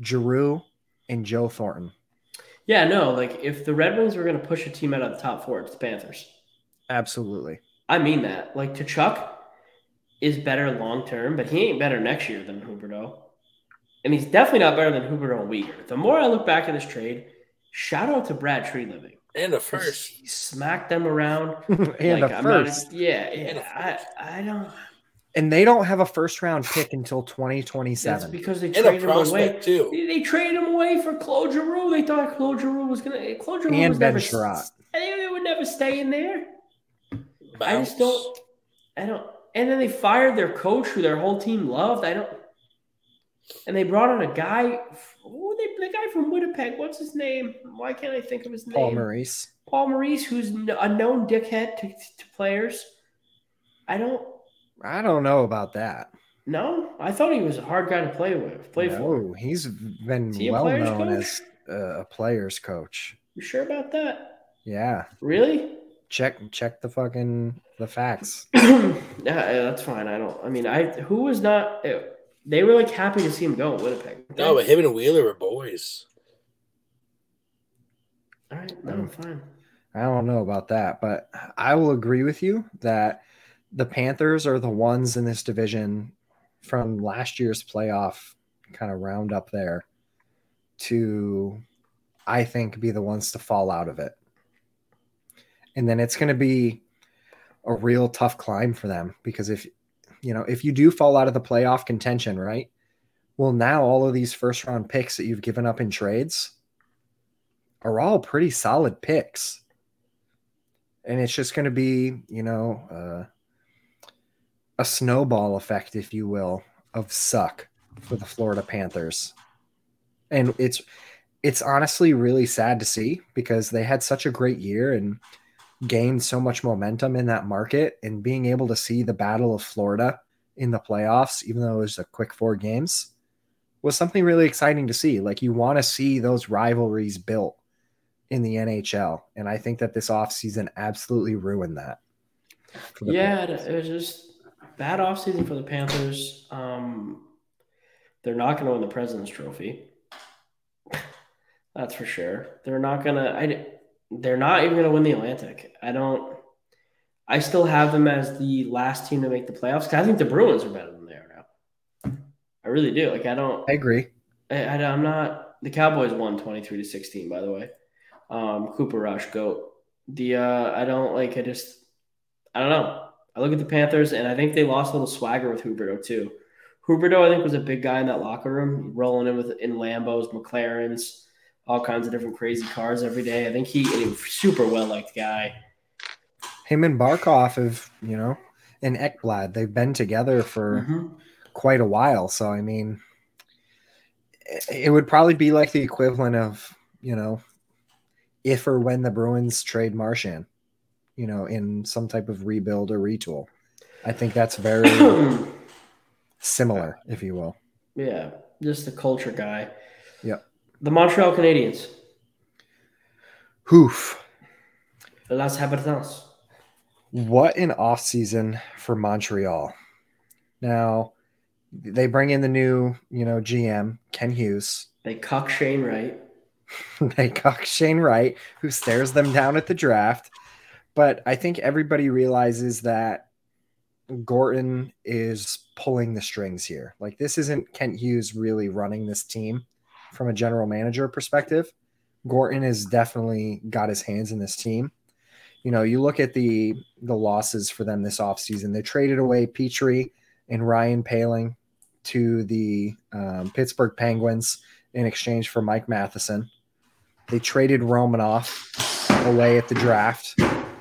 Giroux, and Joe Thornton. Yeah, no, like if the Red Wings were going to push a team out of the top four, it's the Panthers. Absolutely. I mean that. Like Tkachuk is better long term, but he ain't better next year than Huberdeau. And he's definitely not better than Huberdeau and Weegar. The more I look back at this trade, shout out to Brad Treliving. And a first. He smacked them around. and like, a I'm not- first. yeah, And yeah. I, I don't. And they don't have a first round pick until That's 2027. because they And traded him away. too. They, they traded him away for Claude Giroux. They thought Claude Giroux was gonna. Claude Giroux And was Ben never. Sherratt. They, they would never stay in there. I just don't. I don't. And then they fired their coach, who their whole team loved. I don't. And they brought in a guy. Oh, they the guy from Winnipeg. What's his name? Why can't I think of his name? Paul? Maurice. Paul Maurice, who's kn- a known dickhead to, to players. I don't. I don't know about that. No, I thought he was a hard guy to play with. Play for. He's been he well known coach? as uh, a player's coach. You sure about that? Yeah. Really? Check check the fucking the facts. yeah, yeah, that's fine. I don't. I mean, I who was not. eh, They were like happy to see him go at Winnipeg. No, but him and Wheeler were boys. all right, no, fine. I don't know about that, but I will agree with you that the Panthers are the ones in this division from last year's playoff kind of round up there to, I think, be the ones to fall out of it. And then it's going to be a real tough climb for them because if, you know, if you do fall out of the playoff contention, right? Well, now all of these first round picks that you've given up in trades are all pretty solid picks and it's just going to be you know uh, a snowball effect if you will of suck for the florida panthers and it's it's honestly really sad to see because they had such a great year and gained so much momentum in that market and being able to see the battle of florida in the playoffs even though it was a quick four games was something really exciting to see like you want to see those rivalries built in the NHL. And I think that this offseason absolutely ruined that. Yeah, it, Panthers. it was just bad offseason for the Panthers. Um, they're not going to win the President's Trophy. That's for sure. They're not going to. I. They're not even going to win the Atlantic. I don't. I still have them as the last team to make the playoffs. 'cause I think the Bruins are better than they are now. I really do. Like I don't. I agree. I, I, am not. The Cowboys won 23 to 16, by the way. Um, Cooper Rush, goat. The uh, I don't like. I just. I don't know. I look at the Panthers, and I think they lost a little swagger with Huberdeau too. Huberdeau, I think, was a big guy in that locker room, rolling in with in Lambos, McLarens, all kinds of different crazy cars every day. I think he, he was a super well liked guy. Him and Barkov have, you know, and Ekblad, they've been together for Mhm. quite a while. So, I mean, it- it would probably be like the equivalent of, you know, if or when the Bruins trade Marchand, you know, in some type of rebuild or retool. I think that's very similar, if you will. yeah, just the culture guy. Yeah. The Montreal Canadiens, Hoof. Las Habitants. What an offseason for Montreal. Now, they bring in the new, you know, GM, Kent Hughes. They cuck Shane Wright. they cock Shane Wright, who stares them down at the draft. But I think everybody realizes that Gorton is pulling the strings here. Like, this isn't Kent Hughes really running this team from a general manager perspective. Gorton has definitely got his hands in this team. You know, you look at the the losses for them this offseason. They traded away Petry and Ryan Poehling to the um, Pittsburgh Penguins in exchange for Mike Matheson. They traded Romanov away at the draft,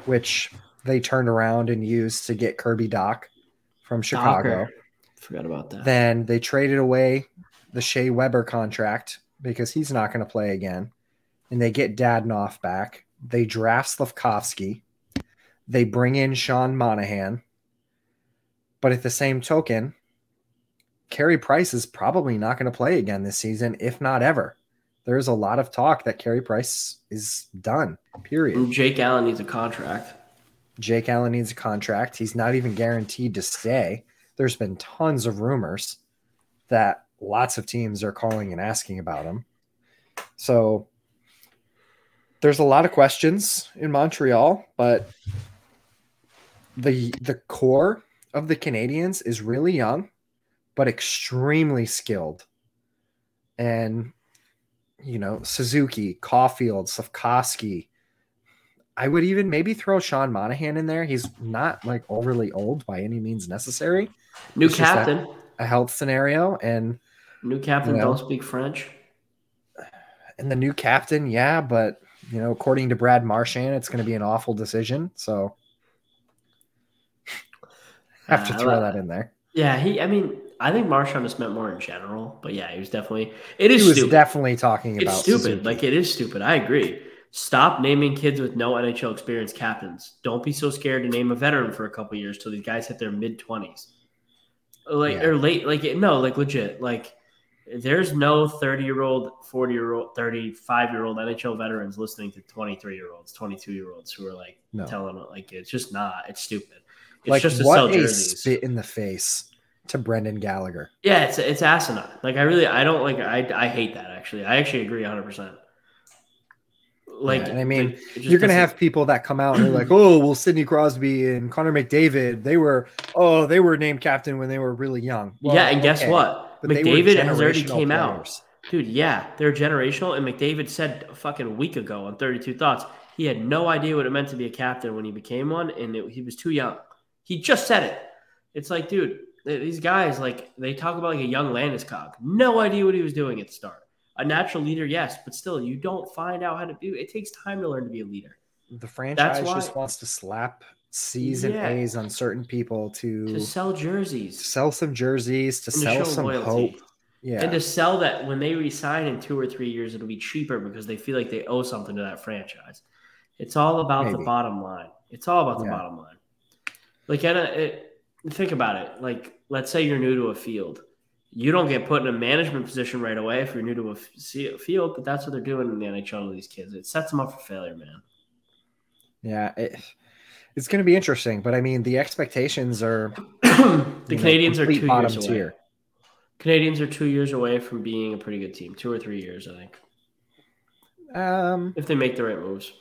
which they turned around and used to get Kirby Dach from Chicago. Docker. Forgot about that. Then they traded away the Shea Weber contract because he's not going to play again. And they get Dadonov back. They draft Slafkovsky. They bring in Sean Monahan. But at the same token, Carey Price is probably not going to play again this season, if not ever. There's a lot of talk that Carey Price is done. Period. And Jake Allen needs a contract. Jake Allen needs a contract. He's not even guaranteed to stay. There's been tons of rumors that lots of teams are calling and asking about him. So there's a lot of questions in Montreal, but the the core of the Canadiens is really young, but extremely skilled. And you know, Suzuki, Caufield, Slafkovsky. I would even maybe throw Sean Monahan in there. He's not like overly old by any means necessary. New It's captain. A health scenario and New captain You know. don't speak French. and the new captain, yeah, but you know, according to Brad Marchand, it's going to be an awful decision. So I have to Uh, throw that in there. Yeah, he. I mean, I think Marchand just meant more in general, but yeah, he was definitely. It is He was stupid. definitely talking it's about stupid. Suzuki. Like it is stupid. I agree. Stop naming kids with no NHL experience captains. Don't be so scared to name a veteran for a couple years till these guys hit their mid twenties, like Yeah. or late. Like no, like legit. Like there's no thirty year old, forty year old, thirty five year old NHL veterans listening to twenty three year olds, twenty two year olds who are like No. telling like it's just not. It's stupid. It's like just to sell what a jerseys. spit in the face to Brendan Gallagher. Yeah, it's it's asinine. Like I really I don't like I I hate that actually. I actually agree 100%. Like Yeah, and I mean, like, You're gonna have people that come out and are like, "Oh, well, Sidney Crosby and Connor McDavid, they were, oh, they were named captain when they were really young." Well, Yeah, and guess okay, what? but McDavid has already came out. Dude, yeah, they're generational and McDavid said a fucking week ago on 32 thoughts, he had no idea what it meant to be a captain when he became one and it, he was too young. He just said it. It's like, dude, these guys like they talk about like a young Landeskog. No idea what he was doing at the start. A natural leader, yes, but still, you don't find out how to do. It takes time to learn to be a leader. The franchise why- just wants to slap C's and Yeah. A's on certain people to, To sell jerseys sell some jerseys, to and to sell some loyalty. hope. Yeah, and to sell that when they resign in two or three years, it'll be cheaper because they feel like they owe something to that franchise. It's all about the bottom line. It's all about the Yeah. bottom line. Like, and uh, it, think about it. Like, let's say you're new to a field. You don't get put in a management position right away if you're new to a field, but that's what they're doing in the NHL to these kids. It sets them up for failure, man. yeah, it, it's going to be interesting. But I mean, the expectations are the you know, Canadians are two bottom years away. tier. Canadians are two years away from being a pretty good team. Two or three years, I think, Um, if they make the right moves.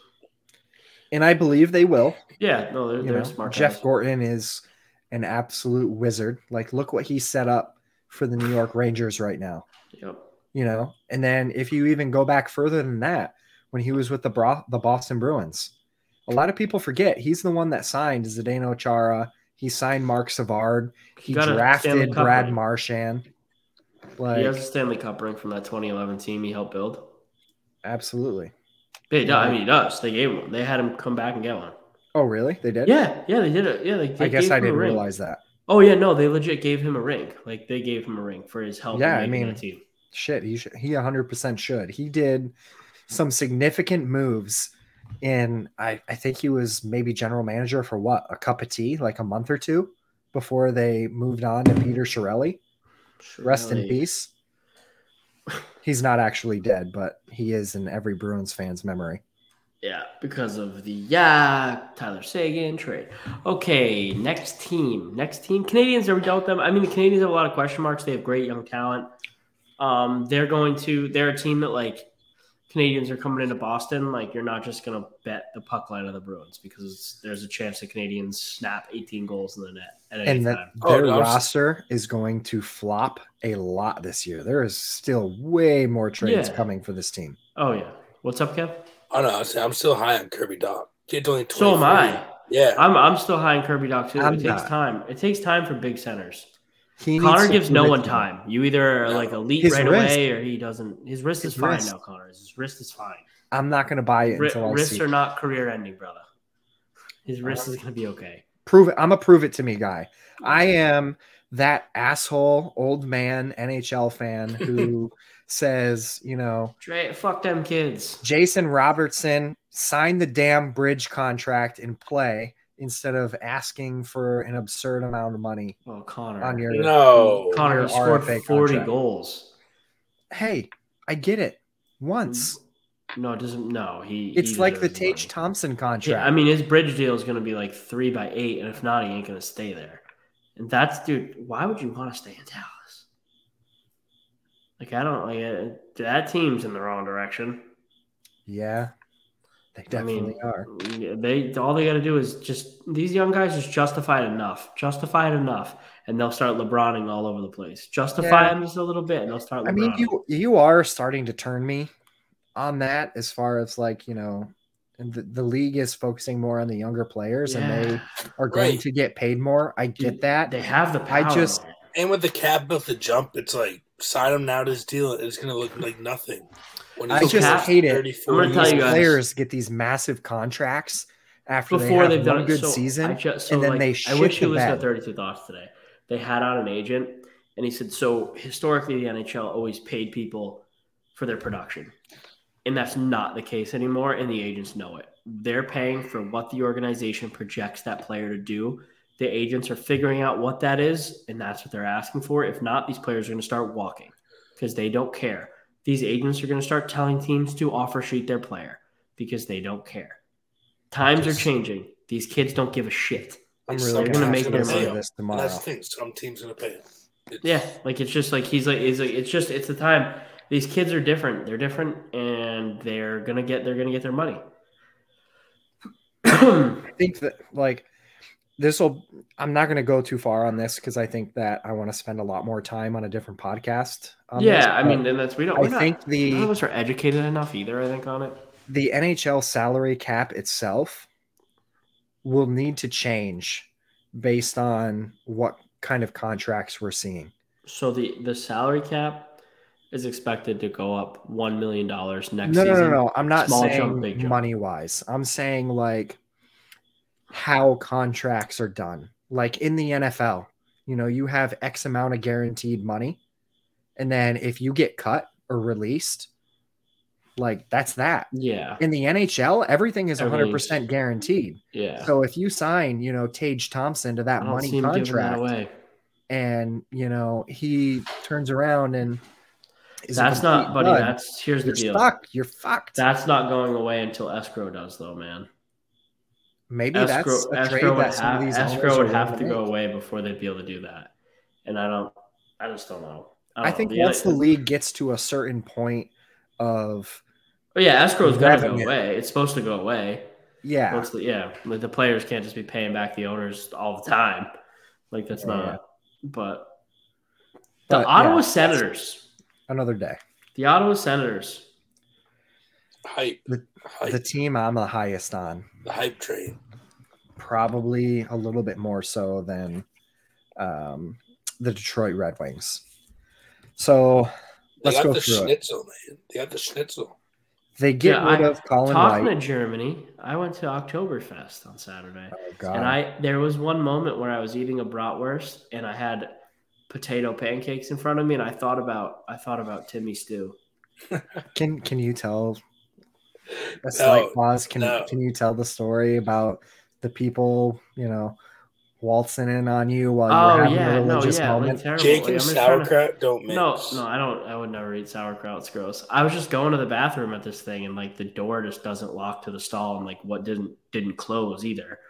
and I believe they will. Yeah, no, they're, they're know, smart. Jeff guys. Gorton is an absolute wizard. Like, look what he set up for the New York Rangers right now. Yep. You know, and then if you even go back further than that, when he was with the Bro- the Boston Bruins, a lot of people forget he's the one that signed Zdeno Chara. He signed Marc Savard. He got drafted Brad ring. Marchand. he has a Stanley Cup ring from that 2011 team he helped build. absolutely. They do, I mean, he does. They gave him. They had him come back and get one. Oh, really? They did? Yeah, yeah, they did it. Yeah, they, they I guess I didn't realize that. Oh yeah, no, they legit gave him a ring. Like they gave him a ring for his help. Yeah, I mean, team. shit he should, he 100% should he did some significant moves and I, I think he was maybe general manager for what a cup of tea like a month or two before they moved on to peter Chiarelli. rest in peace he's not actually dead but he is in every bruins fan's memory Yeah, because of the yeah Tyler Seguin trade. Okay, next team. Next team. Canadians are dealt them. I mean, the Canadians have a lot of question marks. They have great young talent. Um, they're going to. They're a team that like Canadians are coming into Boston. Like you're not just gonna bet the puck line of the Bruins because there's a chance the Canadians snap 18 goals in the net at any and that time. Oh, their no, I'm roster is going to flop a lot this year there is still way more trades Yeah. coming for this team Oh yeah. What's up, Kev? Oh no, I'm still- I'm still high on Kirby Dach. Kid's only 23. So am I. Yeah. I'm I'm still high on Kirby Dach too. I'm it takes not. time. It takes time for big centers. he Connor gives no one to time. You either are No. like elite His right wrist. away or he doesn't. His wrist His is fine wrist. now, Connor. His wrist is fine. i'm not going to buy it Ri- until i wrists see are not career ending, brother. His wrist is going to be okay. prove it. I'm a prove it to me guy. I am that asshole old man NHL fan who says, you know, Dre, fuck them kids. Jason Robertson sign the damn bridge contract and play instead of asking for an absurd amount of money Well, Connor. on your. no. Connor your scored RFA 40 contract. goals. Hey, I get it. once. No, it doesn't. No, he. It's he like the deserves Tage money. Thompson Yeah, contract. I mean his bridge deal is going to be like three by eight, and if not, he ain't going to stay there. And that's dude. Why would you want to stay in Dallas? Like I don't like uh, that team's in the wrong direction. yeah, they I definitely mean, are. they all they got to do is just these young guys just justify it enough, justify it enough, and they'll start LeBroning all over the place. Justify Yeah. them just a little bit, and they'll start. LeBroning. I mean, you you are starting to turn me on that as far as like you know, and the, the league is focusing more on the younger players, and they are going Right. to get paid more. I get Dude, that. they have the I power. just- man. And with the cap built to jump, it's like sign him now to this deal. It's going to look like nothing. When I just cap- hate it. 30, I'm gonna tell you guys- players get these massive contracts after before they have they've done one it. good so season. I just, so and then like, they I wish you the listened to 32 Thoughts today. They had on an agent, and he said, so historically, the NHL always paid people for their production. And that's not the case anymore, and the agents know it. They're paying for what the organization projects that player to do. The agents are figuring out what that is, and that's what they're asking for. If not, these players are going to start walking because they don't care. These agents are going to start telling teams to offer sheet their player because they don't care. Times are changing. These kids don't give a shit. I'm Like, really gonna gonna make teams their money. pay him. this And tomorrow. that's the thing. Some teams going to pay. It's- Yeah, like it's just like he's like he's like it's just it's the time. These kids are different. They're different, and they're gonna get they're gonna get their money. I think that like this will. I'm not going to go too far on this because I think that I want to spend a lot more time on a different podcast. yeah, this, I mean, and that's we don't. I We're not, think none of the us are educated enough either. I think on it. the NHL salary cap itself will need to change based on what kind of contracts we're seeing. So the the salary cap is expected to go up one million dollars next No, no, season. no, no. I'm not Small saying jump, big jump. money wise. I'm saying like how contracts are done. Like in the NFL, you know, you have X amount of guaranteed money. And then if you get cut or released, like that's that. Yeah, In the NHL, everything is 100% guaranteed. yeah. So if you sign, you know, Tage Thompson to that money contract and, you know, he turns around and That's not, buddy. That's here's the deal. stuck. You're fucked. That's not going away until escrow does, though, man. Maybe escrow, that's a trade escrow would that have escrow would have to go away before they'd be able to do that. And I don't, I just don't know. I don't think know. once the league gets to a certain point of oh yeah, escrow's got to go away. It's supposed to go away. yeah, yeah, like the players can't just be paying back the owners all the time. Like that's Yeah. not. But the But, Ottawa yeah, Senators, another day. the Ottawa Senators. Hype. The- hype. The team I'm the highest on, the hype train. probably a little bit more so than um, the Detroit Red Wings. So They let's got go the through it. man. They got the schnitzel. They get Yeah, rid I- of Colin Talking White. to Germany, I went to Oktoberfest on Saturday. Oh, God. And I there was one moment where I was eating a bratwurst and I had potato pancakes in front of me and I thought about I thought about Timmy Stew. can can you tell a slight No, pause? Can no. can you tell the story about the people you know waltzing in on you while Oh you're having yeah, a no, religious yeah, moment? terrible. Jake Like, and I'm just to- sauerkraut don't mix. No, no, I don't. I would never eat sauerkraut. It's gross. I was just going to the bathroom at this thing, and like the door just doesn't lock to the stall, and like what didn't didn't close either.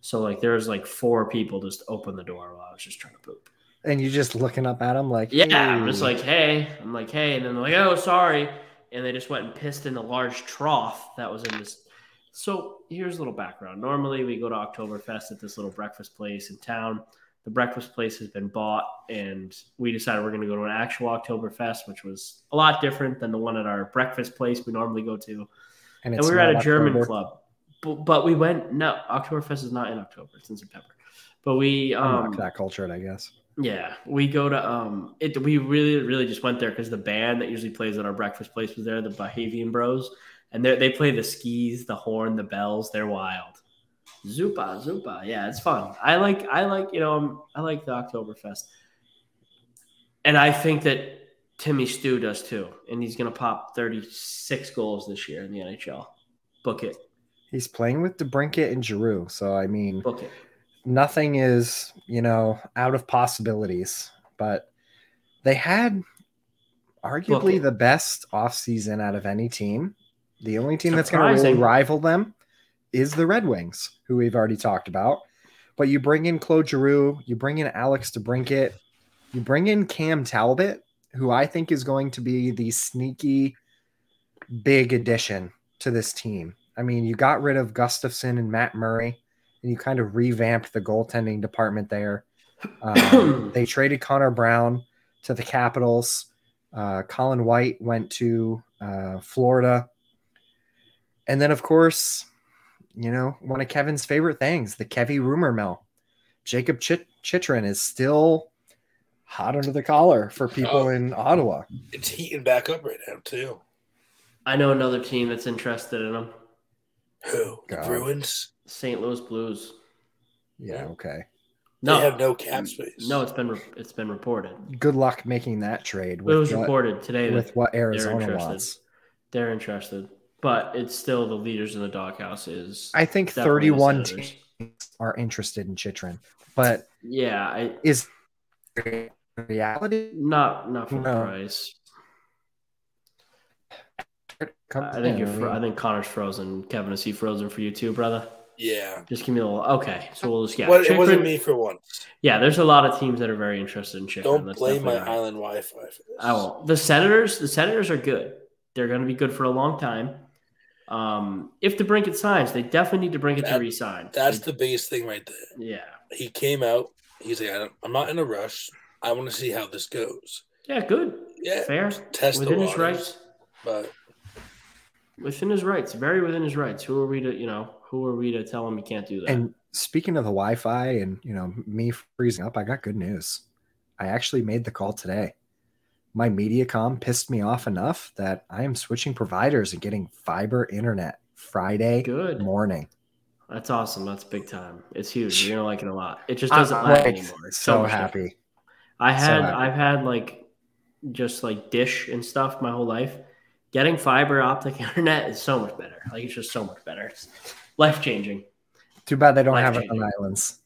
So like there was like four people just open the door while I was just trying to poop. and you're just looking up at him like, Yeah, I'm just like, hey, I'm like, hey, and then they're like, oh, sorry, and they just went and pissed in a large trough that was in this. So here's a little background. Normally, we go to Oktoberfest at this little breakfast place in town. The breakfast place has been bought, and we decided we're going to go to an actual Oktoberfest, which was a lot different than the one at our breakfast place we normally go to. and, And we were at a German October. club, but, but we went. No, Oktoberfest is not in October; it's in September. But we um, not that cultured, I guess. Yeah, we go to um it we really really just went there because the band that usually plays at our breakfast place was there, the Bahavian Bros. And they they play the skis, the horn, the bells, they're wild. Zupa, Zupa. Yeah, it's fun. I like I like, you know, um, I like the Oktoberfest. And I think that Timmy Stew does too. And he's gonna pop 36 goals this year in the NHL. Book it. He's playing with DeBrincat and Giroux, so I mean, Book it. Nothing is you know out of possibilities. But they had arguably Look- the best offseason out of any team. The only team that's going to really rival them is the Red Wings, who we've already talked about. But you bring in Claude Giroux, you bring in Alex DeBrincat, you bring in Cam Talbot, who I think is going to be the sneaky big addition to this team. I mean, you got rid of Gustavsson and Matt Murray, and you kind of revamped the goaltending department there. Um, they traded Connor Brown to the Capitals. Uh, Colin White went to uh, Florida. And then, of course, you know, one of Kevin's favorite things, the Kevy rumor mill. Jacob Chit- Chychrun is still hot under the collar for people Oh. in Ottawa. It's heating back up right now too. I know another team that's interested in him. Who? God. Bruins? St. Louis Blues. Yeah, okay. No, They have no cap space. no, it's been re- it's been reported. Good luck making that trade It was with, what, reported today with that what they're Arizona interested. wants. They're interested, but it's still the leaders in the doghouse is I think 31 teams are interested in Chychrun, but Yeah, I is reality? not not for the No. price. I think you're. I Fro- I think Connor's frozen. Kevin, is he frozen for you too, brother? Yeah. Just give me a little. Okay, so we'll just yeah. Well, it wasn't me for once. Yeah, there's a lot of teams that are very interested in Chychrun. Don't blame my right. island Wi-Fi for this. I won't. The Senators, the Senators are good. They're going to be good for a long time. Um, if the Brinkett signs, they definitely need to bring it to That- re-sign. That's the biggest thing right there. yeah, He came out. He's like, I don't, I'm not in a rush. I want to see how this goes. yeah, good, Yeah. fair, Test within the his rights. But Within his rights, very within his rights. Who are we to, you know, who are we to tell him he can't do that? And speaking of the Wi-Fi and you know me freezing up, I got good news. I actually made the call today. My MediaCom pissed me off enough that I am switching providers and getting fiber internet Friday good. morning. That's awesome. That's big time. It's huge. You're gonna like it a lot. It just doesn't lag like anymore. It's so much happy. I So had happy. I've had like just like dish and stuff my whole life. Getting fiber optic internet is so much better. Like it's just so much better. It's life changing. Too bad they don't have it Life-changing. on islands.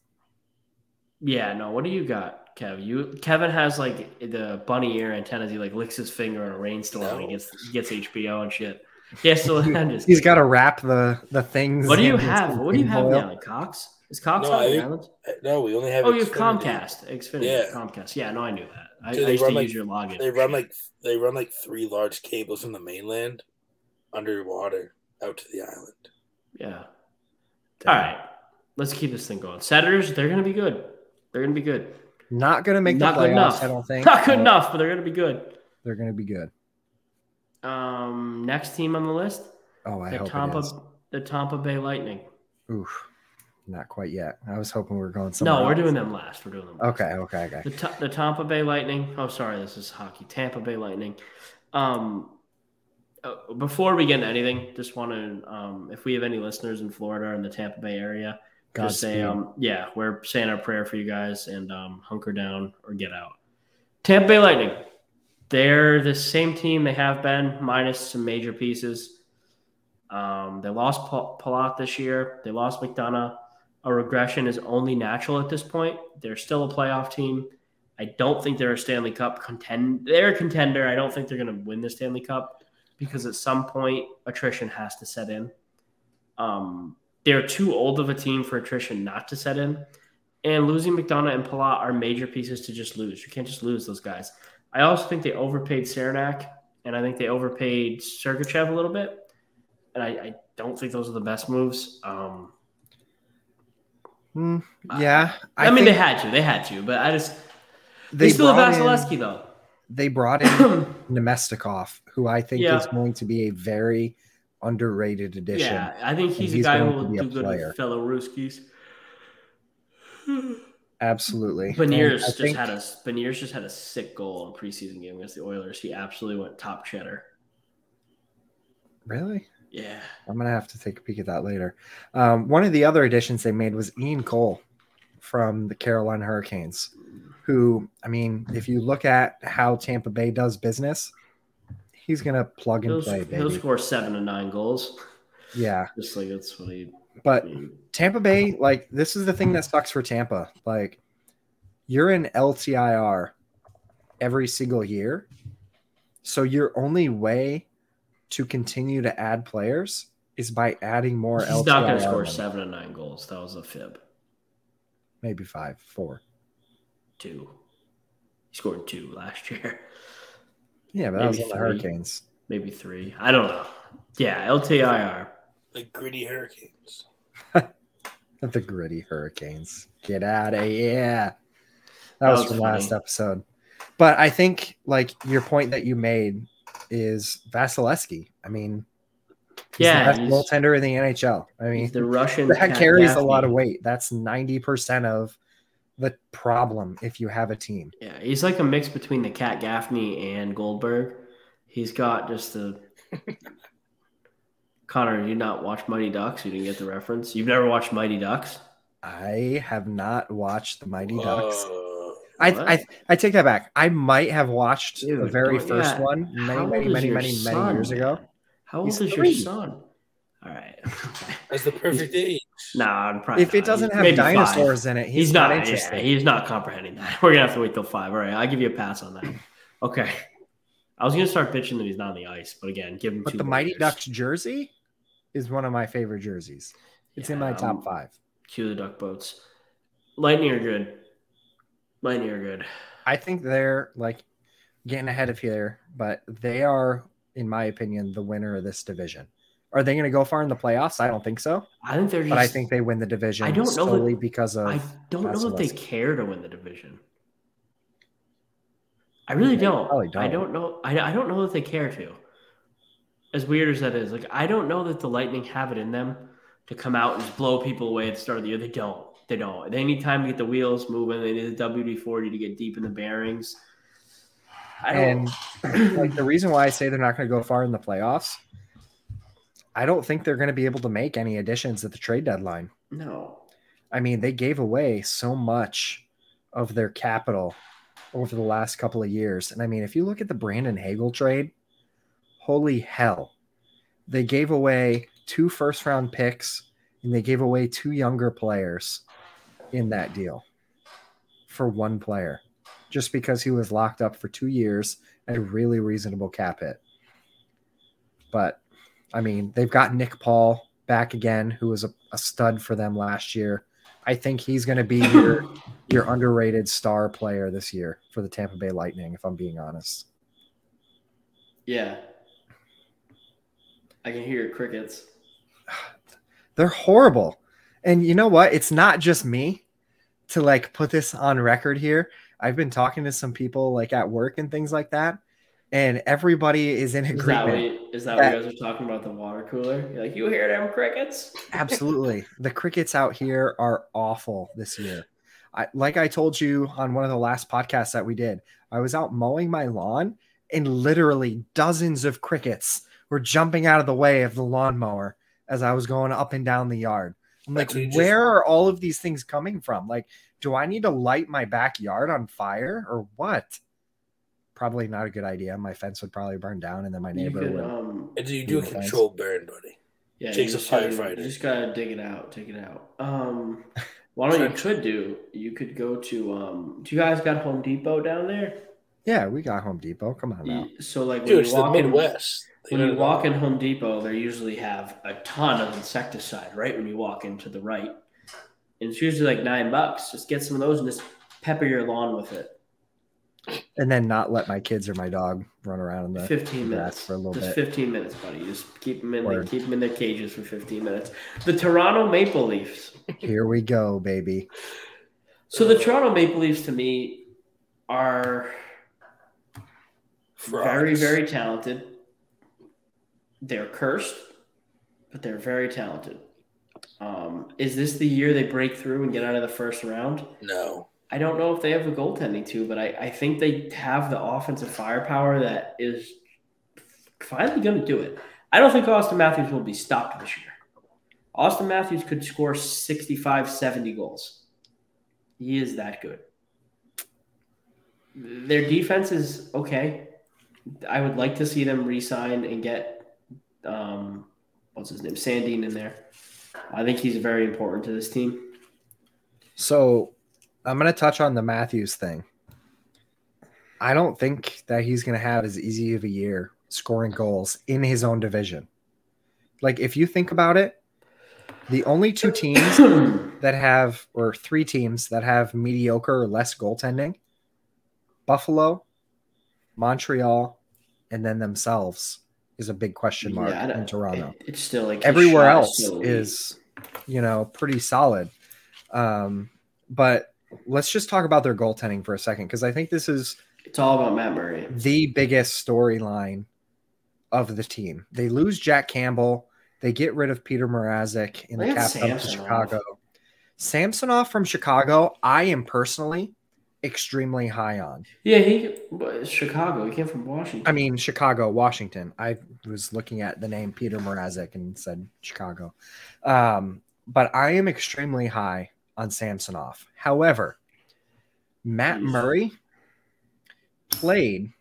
Yeah, no. What do you got, Kev? You Kevin has like the bunny ear antennas. He like licks his finger in a rainstorm and he gets he gets HBO and shit. Yeah, so I'm just He's got to wrap the the things. What do you have? What do you have tinfoil. now? Like Cox? Is Cox No, on the think- island? no, we only have. Oh, you have Comcast, Xfinity, Yeah. Comcast. Yeah, no, I knew that. I, Dude, I used to like- use your login. They run like they run like three large cables from the mainland underwater out to the island. Yeah. All right. Let's keep this thing going. Senators, they're going to be good. They're going to be good. Not going to make Not the good playoffs. enough. I don't think. Not good enough, but they're going to be good. They're going to be good. Um, next team on the list, Oh, I the hope Tampa, it is. the Tampa Bay Lightning. Oof, not quite yet. I was hoping we were going somewhere. no, we're else. doing them last. We're doing them. Last. Okay, okay, okay. The, the Tampa Bay Lightning. Oh, sorry, this is hockey. Tampa Bay Lightning. Um, uh, before we get into anything, just want to, um, if we have any listeners in Florida or in the Tampa Bay area, just say, um, yeah, we're saying our prayer for you guys and um, hunker down or get out. Tampa Bay Lightning. They're the same team they have been, minus some major pieces. Um, they lost Pa- Palat this year. They lost McDonagh. A regression is only natural at this point. They're still a playoff team. I don't think they're a Stanley Cup contend. They're a contender. I don't think they're going to win the Stanley Cup because at some point attrition has to set in. Um, they're too old of a team for attrition not to set in. And losing McDonagh and Palat are major pieces to just lose. You can't just lose those guys. I also think they overpaid Cernak, and I think they overpaid Sergachev a little bit. And I, I don't think those are the best moves. Um, Hmm, yeah, I, mean, they had to. They had to. But I just they, still have brought in- Vasilevskiy though. They brought in Namestnikov, who I think Yeah. is going to be a very underrated addition. Yeah, I think he's, he's a guy who will do good with fellow Ruskies. Absolutely. Beniers just think- had a Beniers just had a sick goal in preseason game against the Oilers. He absolutely went top cheddar. really. Yeah, I'm gonna have to take a peek at that later. Um, one of the other additions they made was Ian Cole from the Carolina Hurricanes, who I mean, if you look at how Tampa Bay does business, he's gonna plug and he'll, play, he'll score seven to nine goals. Yeah, Just like that's what he. but Tampa Bay, like this is the thing that sucks for Tampa. Like you're in LTIR every single year, So your only way to continue to add players is by adding more. He's not going to score seven and nine goals. That was a fib. maybe five, four. Two. He scored two last year. Yeah, but that was Maybe on the three. Hurricanes. Maybe three. I don't know. Yeah, LTIR. The gritty Hurricanes. The gritty Hurricanes. Get out of here. That, That was, was from funny. last episode. But I think like your point that you made is Vasilevskiy. I mean, he's Yeah, the best he's- goaltender in the NHL. I mean, the Russian. that Pat carries a lot of weight. That's 90% of the problem if you have a team. Yeah, he's like a mix between the Cat Gaffney and Goldberg. He's got just the. Connor, did you not watch Mighty Ducks? You didn't get the reference. You've never watched Mighty Ducks? I have not watched the Mighty Ducks. Uh, I, I I take that back. I might have watched the very first yeah. one many, How many, many, your many, many son, years ago. How old He's is three. your son? All right. that's the perfect age. Nah, I'm probably If it doesn't He's have maybe five. dinosaurs in it, he's, he's, not, not, interested. Yeah, he's not comprehending that. We're gonna have to wait till five. All right, I'll give you a pass on that. Okay. I was gonna start bitching that he's not on the ice, but again, give him but the Mighty. Ducks jersey is one of my favorite jerseys. It's in my top um, five. Cue the duck boats. Lightning are good. Lightning are good. I think they're like getting ahead of here, but they are, in my opinion, the winner of this division. Are they going to go far in the playoffs? I don't think so, I think they're just. but I think they win the division I don't know that- because of. I don't know if they care to win the division. I really They don't. I don't. don't know. I, I don't know that they care to. As weird as that is, like I don't know that the Lightning have it in them to come out and just blow people away at the start of the year. They don't. They don't. They need time to get the wheels moving. They need the WD forty to get deep in the bearings. I don't. And like the reason why I say they're not going to go far in the playoffs, I don't think they're going to be able to make any additions at the trade deadline. no. I mean, they gave away so much of their capital over the last couple of years. And I mean, if you look at the Brandon Hagel trade, holy hell. They gave away two first round picks and they gave away two younger players in that deal for one player just because he was locked up for two years at a really reasonable cap hit. But I mean, they've got Nick Paul back again, who was a, a stud for them last year. I think he's going to be your your underrated star player this year for the Tampa Bay Lightning, if I'm being honest. Yeah. I can hear crickets. They're horrible. And you know what? It's not just me to like put this on record here. I've been talking to some people like at work and things like that, and everybody is in Is that, what agreement. you, is that what you guys are talking about? The water cooler? You're like, you hear them crickets? Absolutely. The crickets out here are awful this year. I, like I told you on one of the last podcasts that we did, I was out mowing my lawn and literally dozens of crickets were jumping out of the way of the lawnmower as I was going up and down the yard. I'm like, That's just- where are all of these things coming from? Like, do I need to light my backyard on fire or what? Probably not a good idea. My fence would probably burn down and then my You neighbor could, would. um, And you do a Thanks. controlled burn, buddy. yeah, Jake's you a just gotta- firefighter. You just gotta dig it out, Take it out. Um, what you could do, you could go to. Um, do you guys got Home Depot down there? Yeah, we got Home Depot. Come on now. So like when Dude, you it's the walk in- Midwest. When you it walk in Home Depot, they usually have a ton of insecticide right when you walk into the right. And it's usually like nine bucks. Just get some of those and just pepper your lawn with it. And then not let my kids or my dog run around in the 15 minutes for a little just bit. 15 minutes, buddy. Just keep them in. Word. keep them in their cages for 15 minutes. The Toronto Maple Leafs. Here we go, baby. So the Toronto Maple Leafs, to me, are very, very talented. They're cursed, but they're very talented. Um, is this the year they break through and get out of the first round? No. I don't know if they have the goaltending to, but I, I think they have the offensive firepower that is finally going to do it. I don't think Auston Matthews will be stopped this year. Auston Matthews could score 65, 70 goals. He is that good. Their defense is okay. I would like to see them re-sign and get um, what's his name, Sandin in there. I think he's very important to this team. So I'm going to touch on the Matthews thing. I don't think that he's going to have as easy of a year scoring goals in his own division. Like, if you think about it, the only two teams that have, or three teams that have mediocre or less goaltending Buffalo, Montreal, and then themselves is a big question mark Yeah, in Toronto. it- it's still like Everywhere else is, you know, pretty solid. Um, but let's just talk about their goaltending for a second because I think this is It's all about Matt Murray. the biggest storyline of the team. They lose Jack Campbell. They get rid of Petr Mrazek in the They got cap to Chicago. Samsonov from Chicago, I am personally extremely high on. Yeah, he Chicago. He came from Washington. I mean, Chicago, Washington. I was looking at the name Petr Mrazek and said Chicago. Um, but I am extremely high on Samsonov. However, Matt Murray played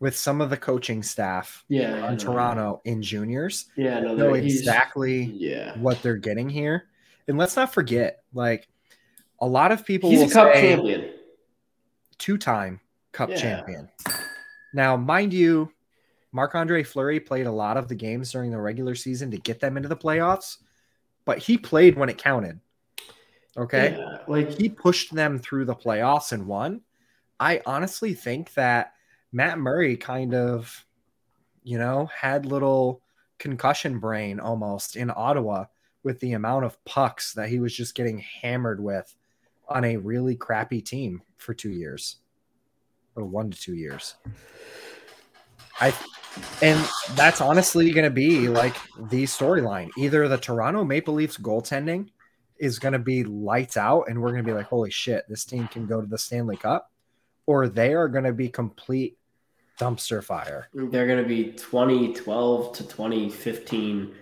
with some of the coaching staff yeah, in. Toronto in juniors Yeah, no, know exactly Yeah, what they're getting here. And let's not forget, like a lot of people he's will a cup say champion. two-time cup Yeah. champion. Now, mind you, Marc Andre Fleury played a lot of the games during the regular season to get them into the playoffs, but he played when it counted. Okay. Yeah, like He pushed them through the playoffs and won. I honestly think that Matt Murray kind of, you know, had little concussion brain almost in Ottawa with the amount of pucks that he was just getting hammered with on a really crappy team for two years or one to two years. I and that's honestly going to be like the storyline. Either the Toronto Maple Leafs goaltending is going to be lights out and we're going to be like, holy shit, this team can go to the Stanley Cup, or they are going to be complete dumpster fire. they're going to be 2012 to 2015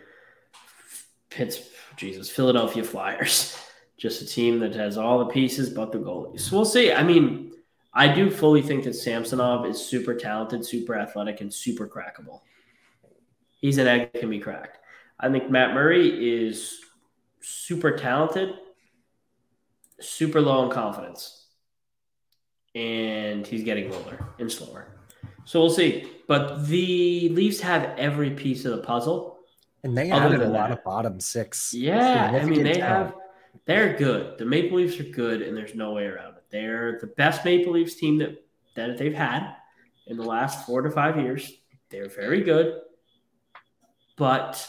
Pitts, Jesus, Philadelphia Flyers. Just a team that has all the pieces but the goalies. We'll see. I mean, I do fully think that Samsonov is super talented, super athletic, and super crackable. He's an egg that can be cracked. I think Matt Murray is super talented, super low in confidence, and he's getting older and slower. So we'll see. But the Leafs have every piece of the puzzle. And they added a than lot of bottom six. Yeah, I mean they talent. have they're good. The Maple Leafs are good and there's no way around it. They're the best Maple Leafs team that that they've had in the last 4 to 5 years. They're very good. But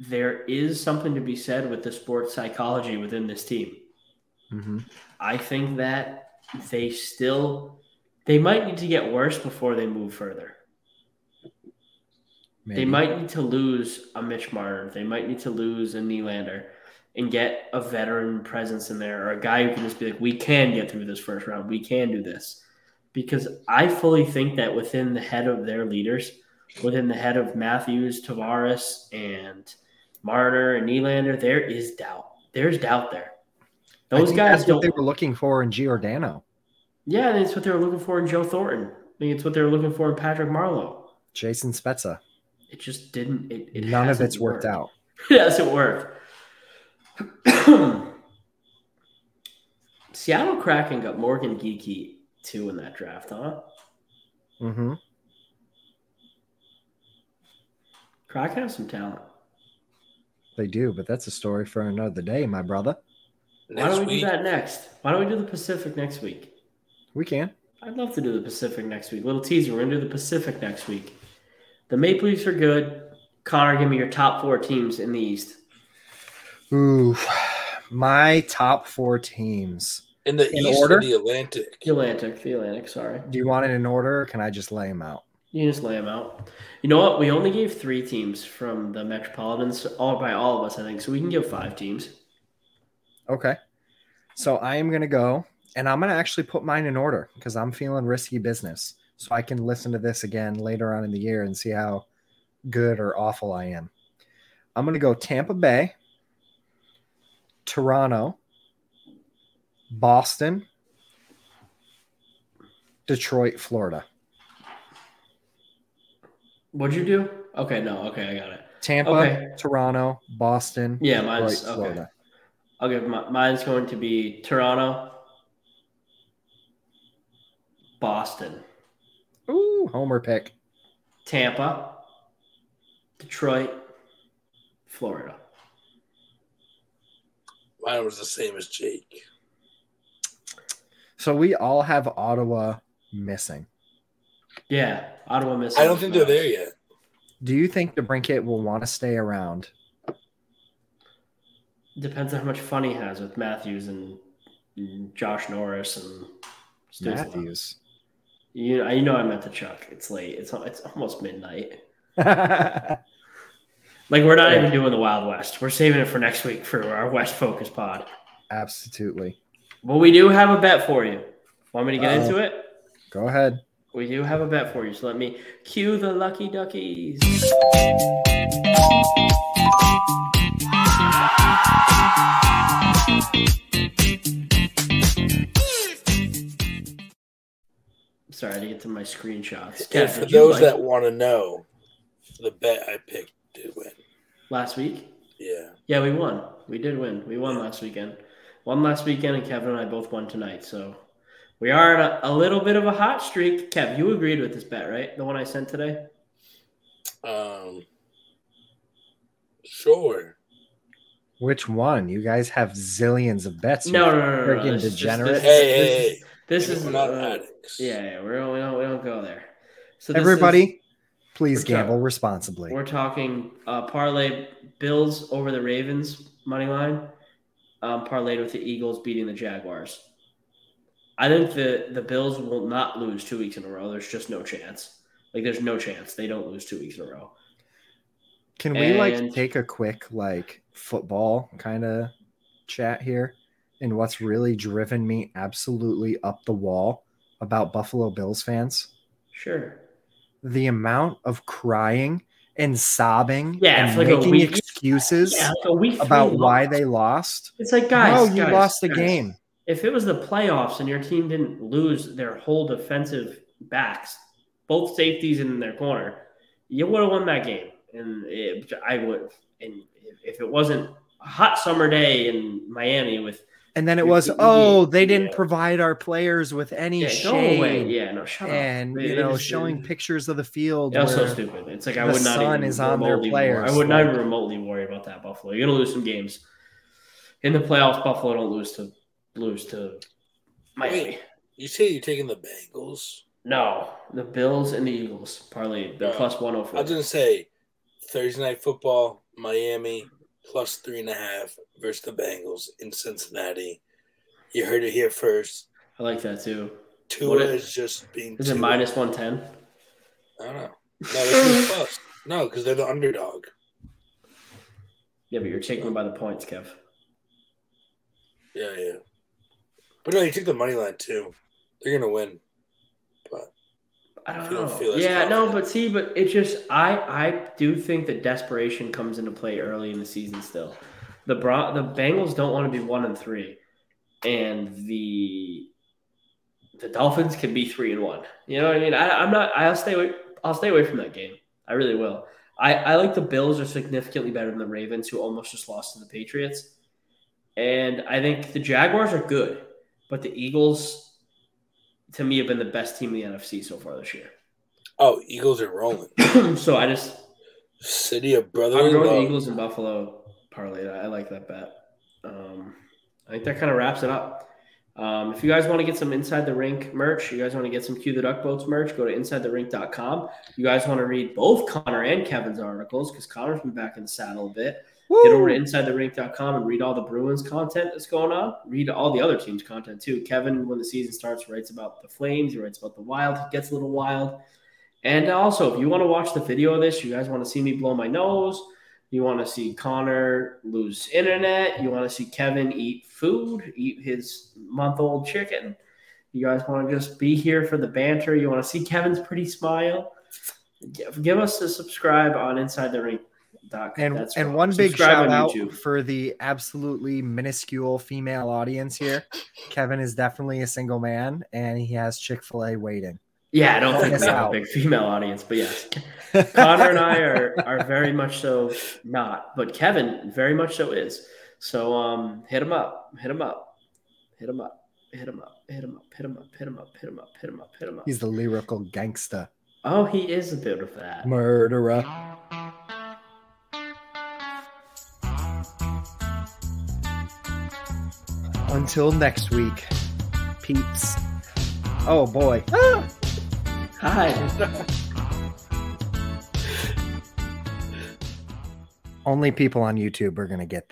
there is something to be said with the sports psychology within this team. Mhm. I think that they still they might need to get worse before they move further. Maybe. They might need to lose a Mitch Marner. They might need to lose a Nylander and get a veteran presence in there or a guy who can just be like, we can get through this first round. We can do this. Because I fully think that within the head of their leaders, within the head of Matthews, Tavares, and Marner and Nylander, there is doubt. There's doubt there. Those guys that's don't. what they were looking for in Giordano. yeah, it's what they were looking for in Joe Thornton. I think it's what they were looking for in Patrick Marleau. Jason Spezza. It just didn't. It, it None of it's worked out. It hasn't worked. Seattle Kraken got Morgan Geekie too in that draft, huh? Mm-hmm. Kraken has some talent. They do, but that's a story for another day, my brother. Why don't we week, do that next? Why don't we do the Pacific next week? We can. I'd love to do the Pacific next week. Little teaser. We're gonna do the Pacific next week. The Maple Leafs are good. Connor, give me your top four teams in the East. Ooh, my top four teams. in the in east order? of the Atlantic. The Atlantic, the Atlantic. Sorry, Do you want it in order or can I just lay them out? You just lay them out. You know what? We only gave three teams from the Metropolitans, all by all of us, I think. So we can give five teams. Okay. So I am going to go and I'm going to actually put mine in order because I'm feeling risky business. So I can listen to this again later on in the year and see how good or awful I am. I'm going to go Tampa Bay, Toronto, Boston, Detroit, Florida. What'd you do? Okay, no, okay, I got it. Tampa, Okay. Toronto, Boston, Yeah, Detroit, mine's okay. Florida. I'll my, mine's going to be Toronto, Boston, Ooh, homer pick. Tampa, Detroit, Florida. Mine was the same as Jake. So we all have Ottawa missing. Yeah, Ottawa missing. I don't think they're there yet. Do you think DeBrincat will want to stay around? Depends on how much fun he has with Matthews and, and Josh Norris and Stutzle. Matthews. You, you know I meant Tkachuk. It's late. It's it's almost midnight. Like we're not even doing the Wild West. We're saving it for next week for our West Focus pod. Absolutely. But we do have a bet for you. Want me to get Uh-oh. into it? Go ahead. We do have a bet for you. So let me cue the lucky duckies. Sorry, to get to my screenshots. And for those like that want to know, the bet I picked did win. last week? Yeah. Yeah, we won. We did win. We won last weekend. Won last weekend, and Kevin and I both won tonight. So we are on a, a little bit of a hot streak. Kev, you agreed with this bet, right? The one I sent today? Um. Sure. Which one? You guys have zillions of bets. you No, no, no, no. no. Freaking This just- degenerate. This, Hey, this hey, is, hey. this Hey, is we're not uh, addicts. Yeah, yeah. We're, we don't we don't go there. So this Everybody, is- please We're talking- gamble responsibly. we're talking uh, parlay Bills over the Ravens money line, um, parlayed with the Eagles beating the Jaguars. I think the the Bills will not lose two weeks in a row. There's just no chance. Like there's no chance they don't lose two weeks in a row. Can we like take a quick like football kind of chat here? And what's really driven me absolutely up the wall about Buffalo Bills fans? Sure. The amount of crying and sobbing Yeah, and like making excuses Yeah, like a week three about why they lost. It's like guys, no, you guys, lost the guys. game. If it was the playoffs and your team didn't lose their whole defensive backs, both safeties in their corner, you would have won that game. And it, I would. And if, it wasn't a hot summer day in Miami with And then it was, oh, they didn't provide our players with any yeah, shade. yeah, no, shut and up. They- you know showing pictures of the field That was so stupid. It's like I the would not sun even is on their players, I would not even remotely worry about that Buffalo. You're gonna lose some games in the playoffs. Buffalo don't lose to lose to Miami. Wait. You say you're taking the Bengals? No, the Bills and the Eagles parlay. They're Oh. plus one oh hundred I four. was gonna say Thursday night football, Miami plus three and a half versus the Bengals in Cincinnati. You heard it here first. I like that too. Tua What is is- just being. Is it minus one ten? I don't know. No, this is plus. No, because they're the underdog. Yeah, but you're taking them by the points, Kev. Yeah, yeah. But no, you took the money line too. They're gonna win. But I don't know. feel yeah, no, but see, but it just I I do think that desperation comes into play early in the season. Still, the Bron- the Bengals don't want to be one and three, and the the Dolphins can be three and one. You know what I mean? I, I'm not. I'll stay away. I'll stay away from that game. I really will. I, I like the Bills are significantly better than the Ravens, who almost just lost to the Patriots. And I think the Jaguars are good, but the Eagles, to me, have been the best team in the NFC so far this year. oh, Eagles are rolling. so I just City of I'm brotherly going love. Eagles and Buffalo parlay. I like that bet. Um, I think that kind of wraps it up. Um, if you guys want to get some Inside the Rink merch, you guys want to get some Cue the Duck Boats merch, go to InsideTheRink.com. You guys want to read both Connor and Kevin's articles because Connor's been back in the saddle a bit. Get over to InsideTheRink.com and read all the Bruins content that's going on. Read all the other teams' content too. Kevin, when the season starts, writes about the Flames. He writes about the Wild. He gets a little wild. And also, if you want to watch the video of this, you guys want to see me blow my nose. You want to see Connor lose internet. You want to see Kevin eat food, eat his month old chicken. You guys want to just be here for the banter. You want to see Kevin's pretty smile. Give, give us a subscribe on Inside the Rink. Doc. and That's and one big shout on out YouTube. for the absolutely minuscule female audience here. Kevin is definitely a single man, and he has Chick Fil A waiting. Yeah, I don't think we have out. a big female audience, but yes, Connor and I are are very much so not, but Kevin very much so is. So um, hit him up, hit him up, hit him up. hit him up, hit him up, hit him up, hit him up, hit him up, hit him up, hit him up. He's the lyrical gangster. Oh, he is a bit of that. Murderer. Until next week, peeps. Oh boy. Ah! Hi. Only people on YouTube are going to get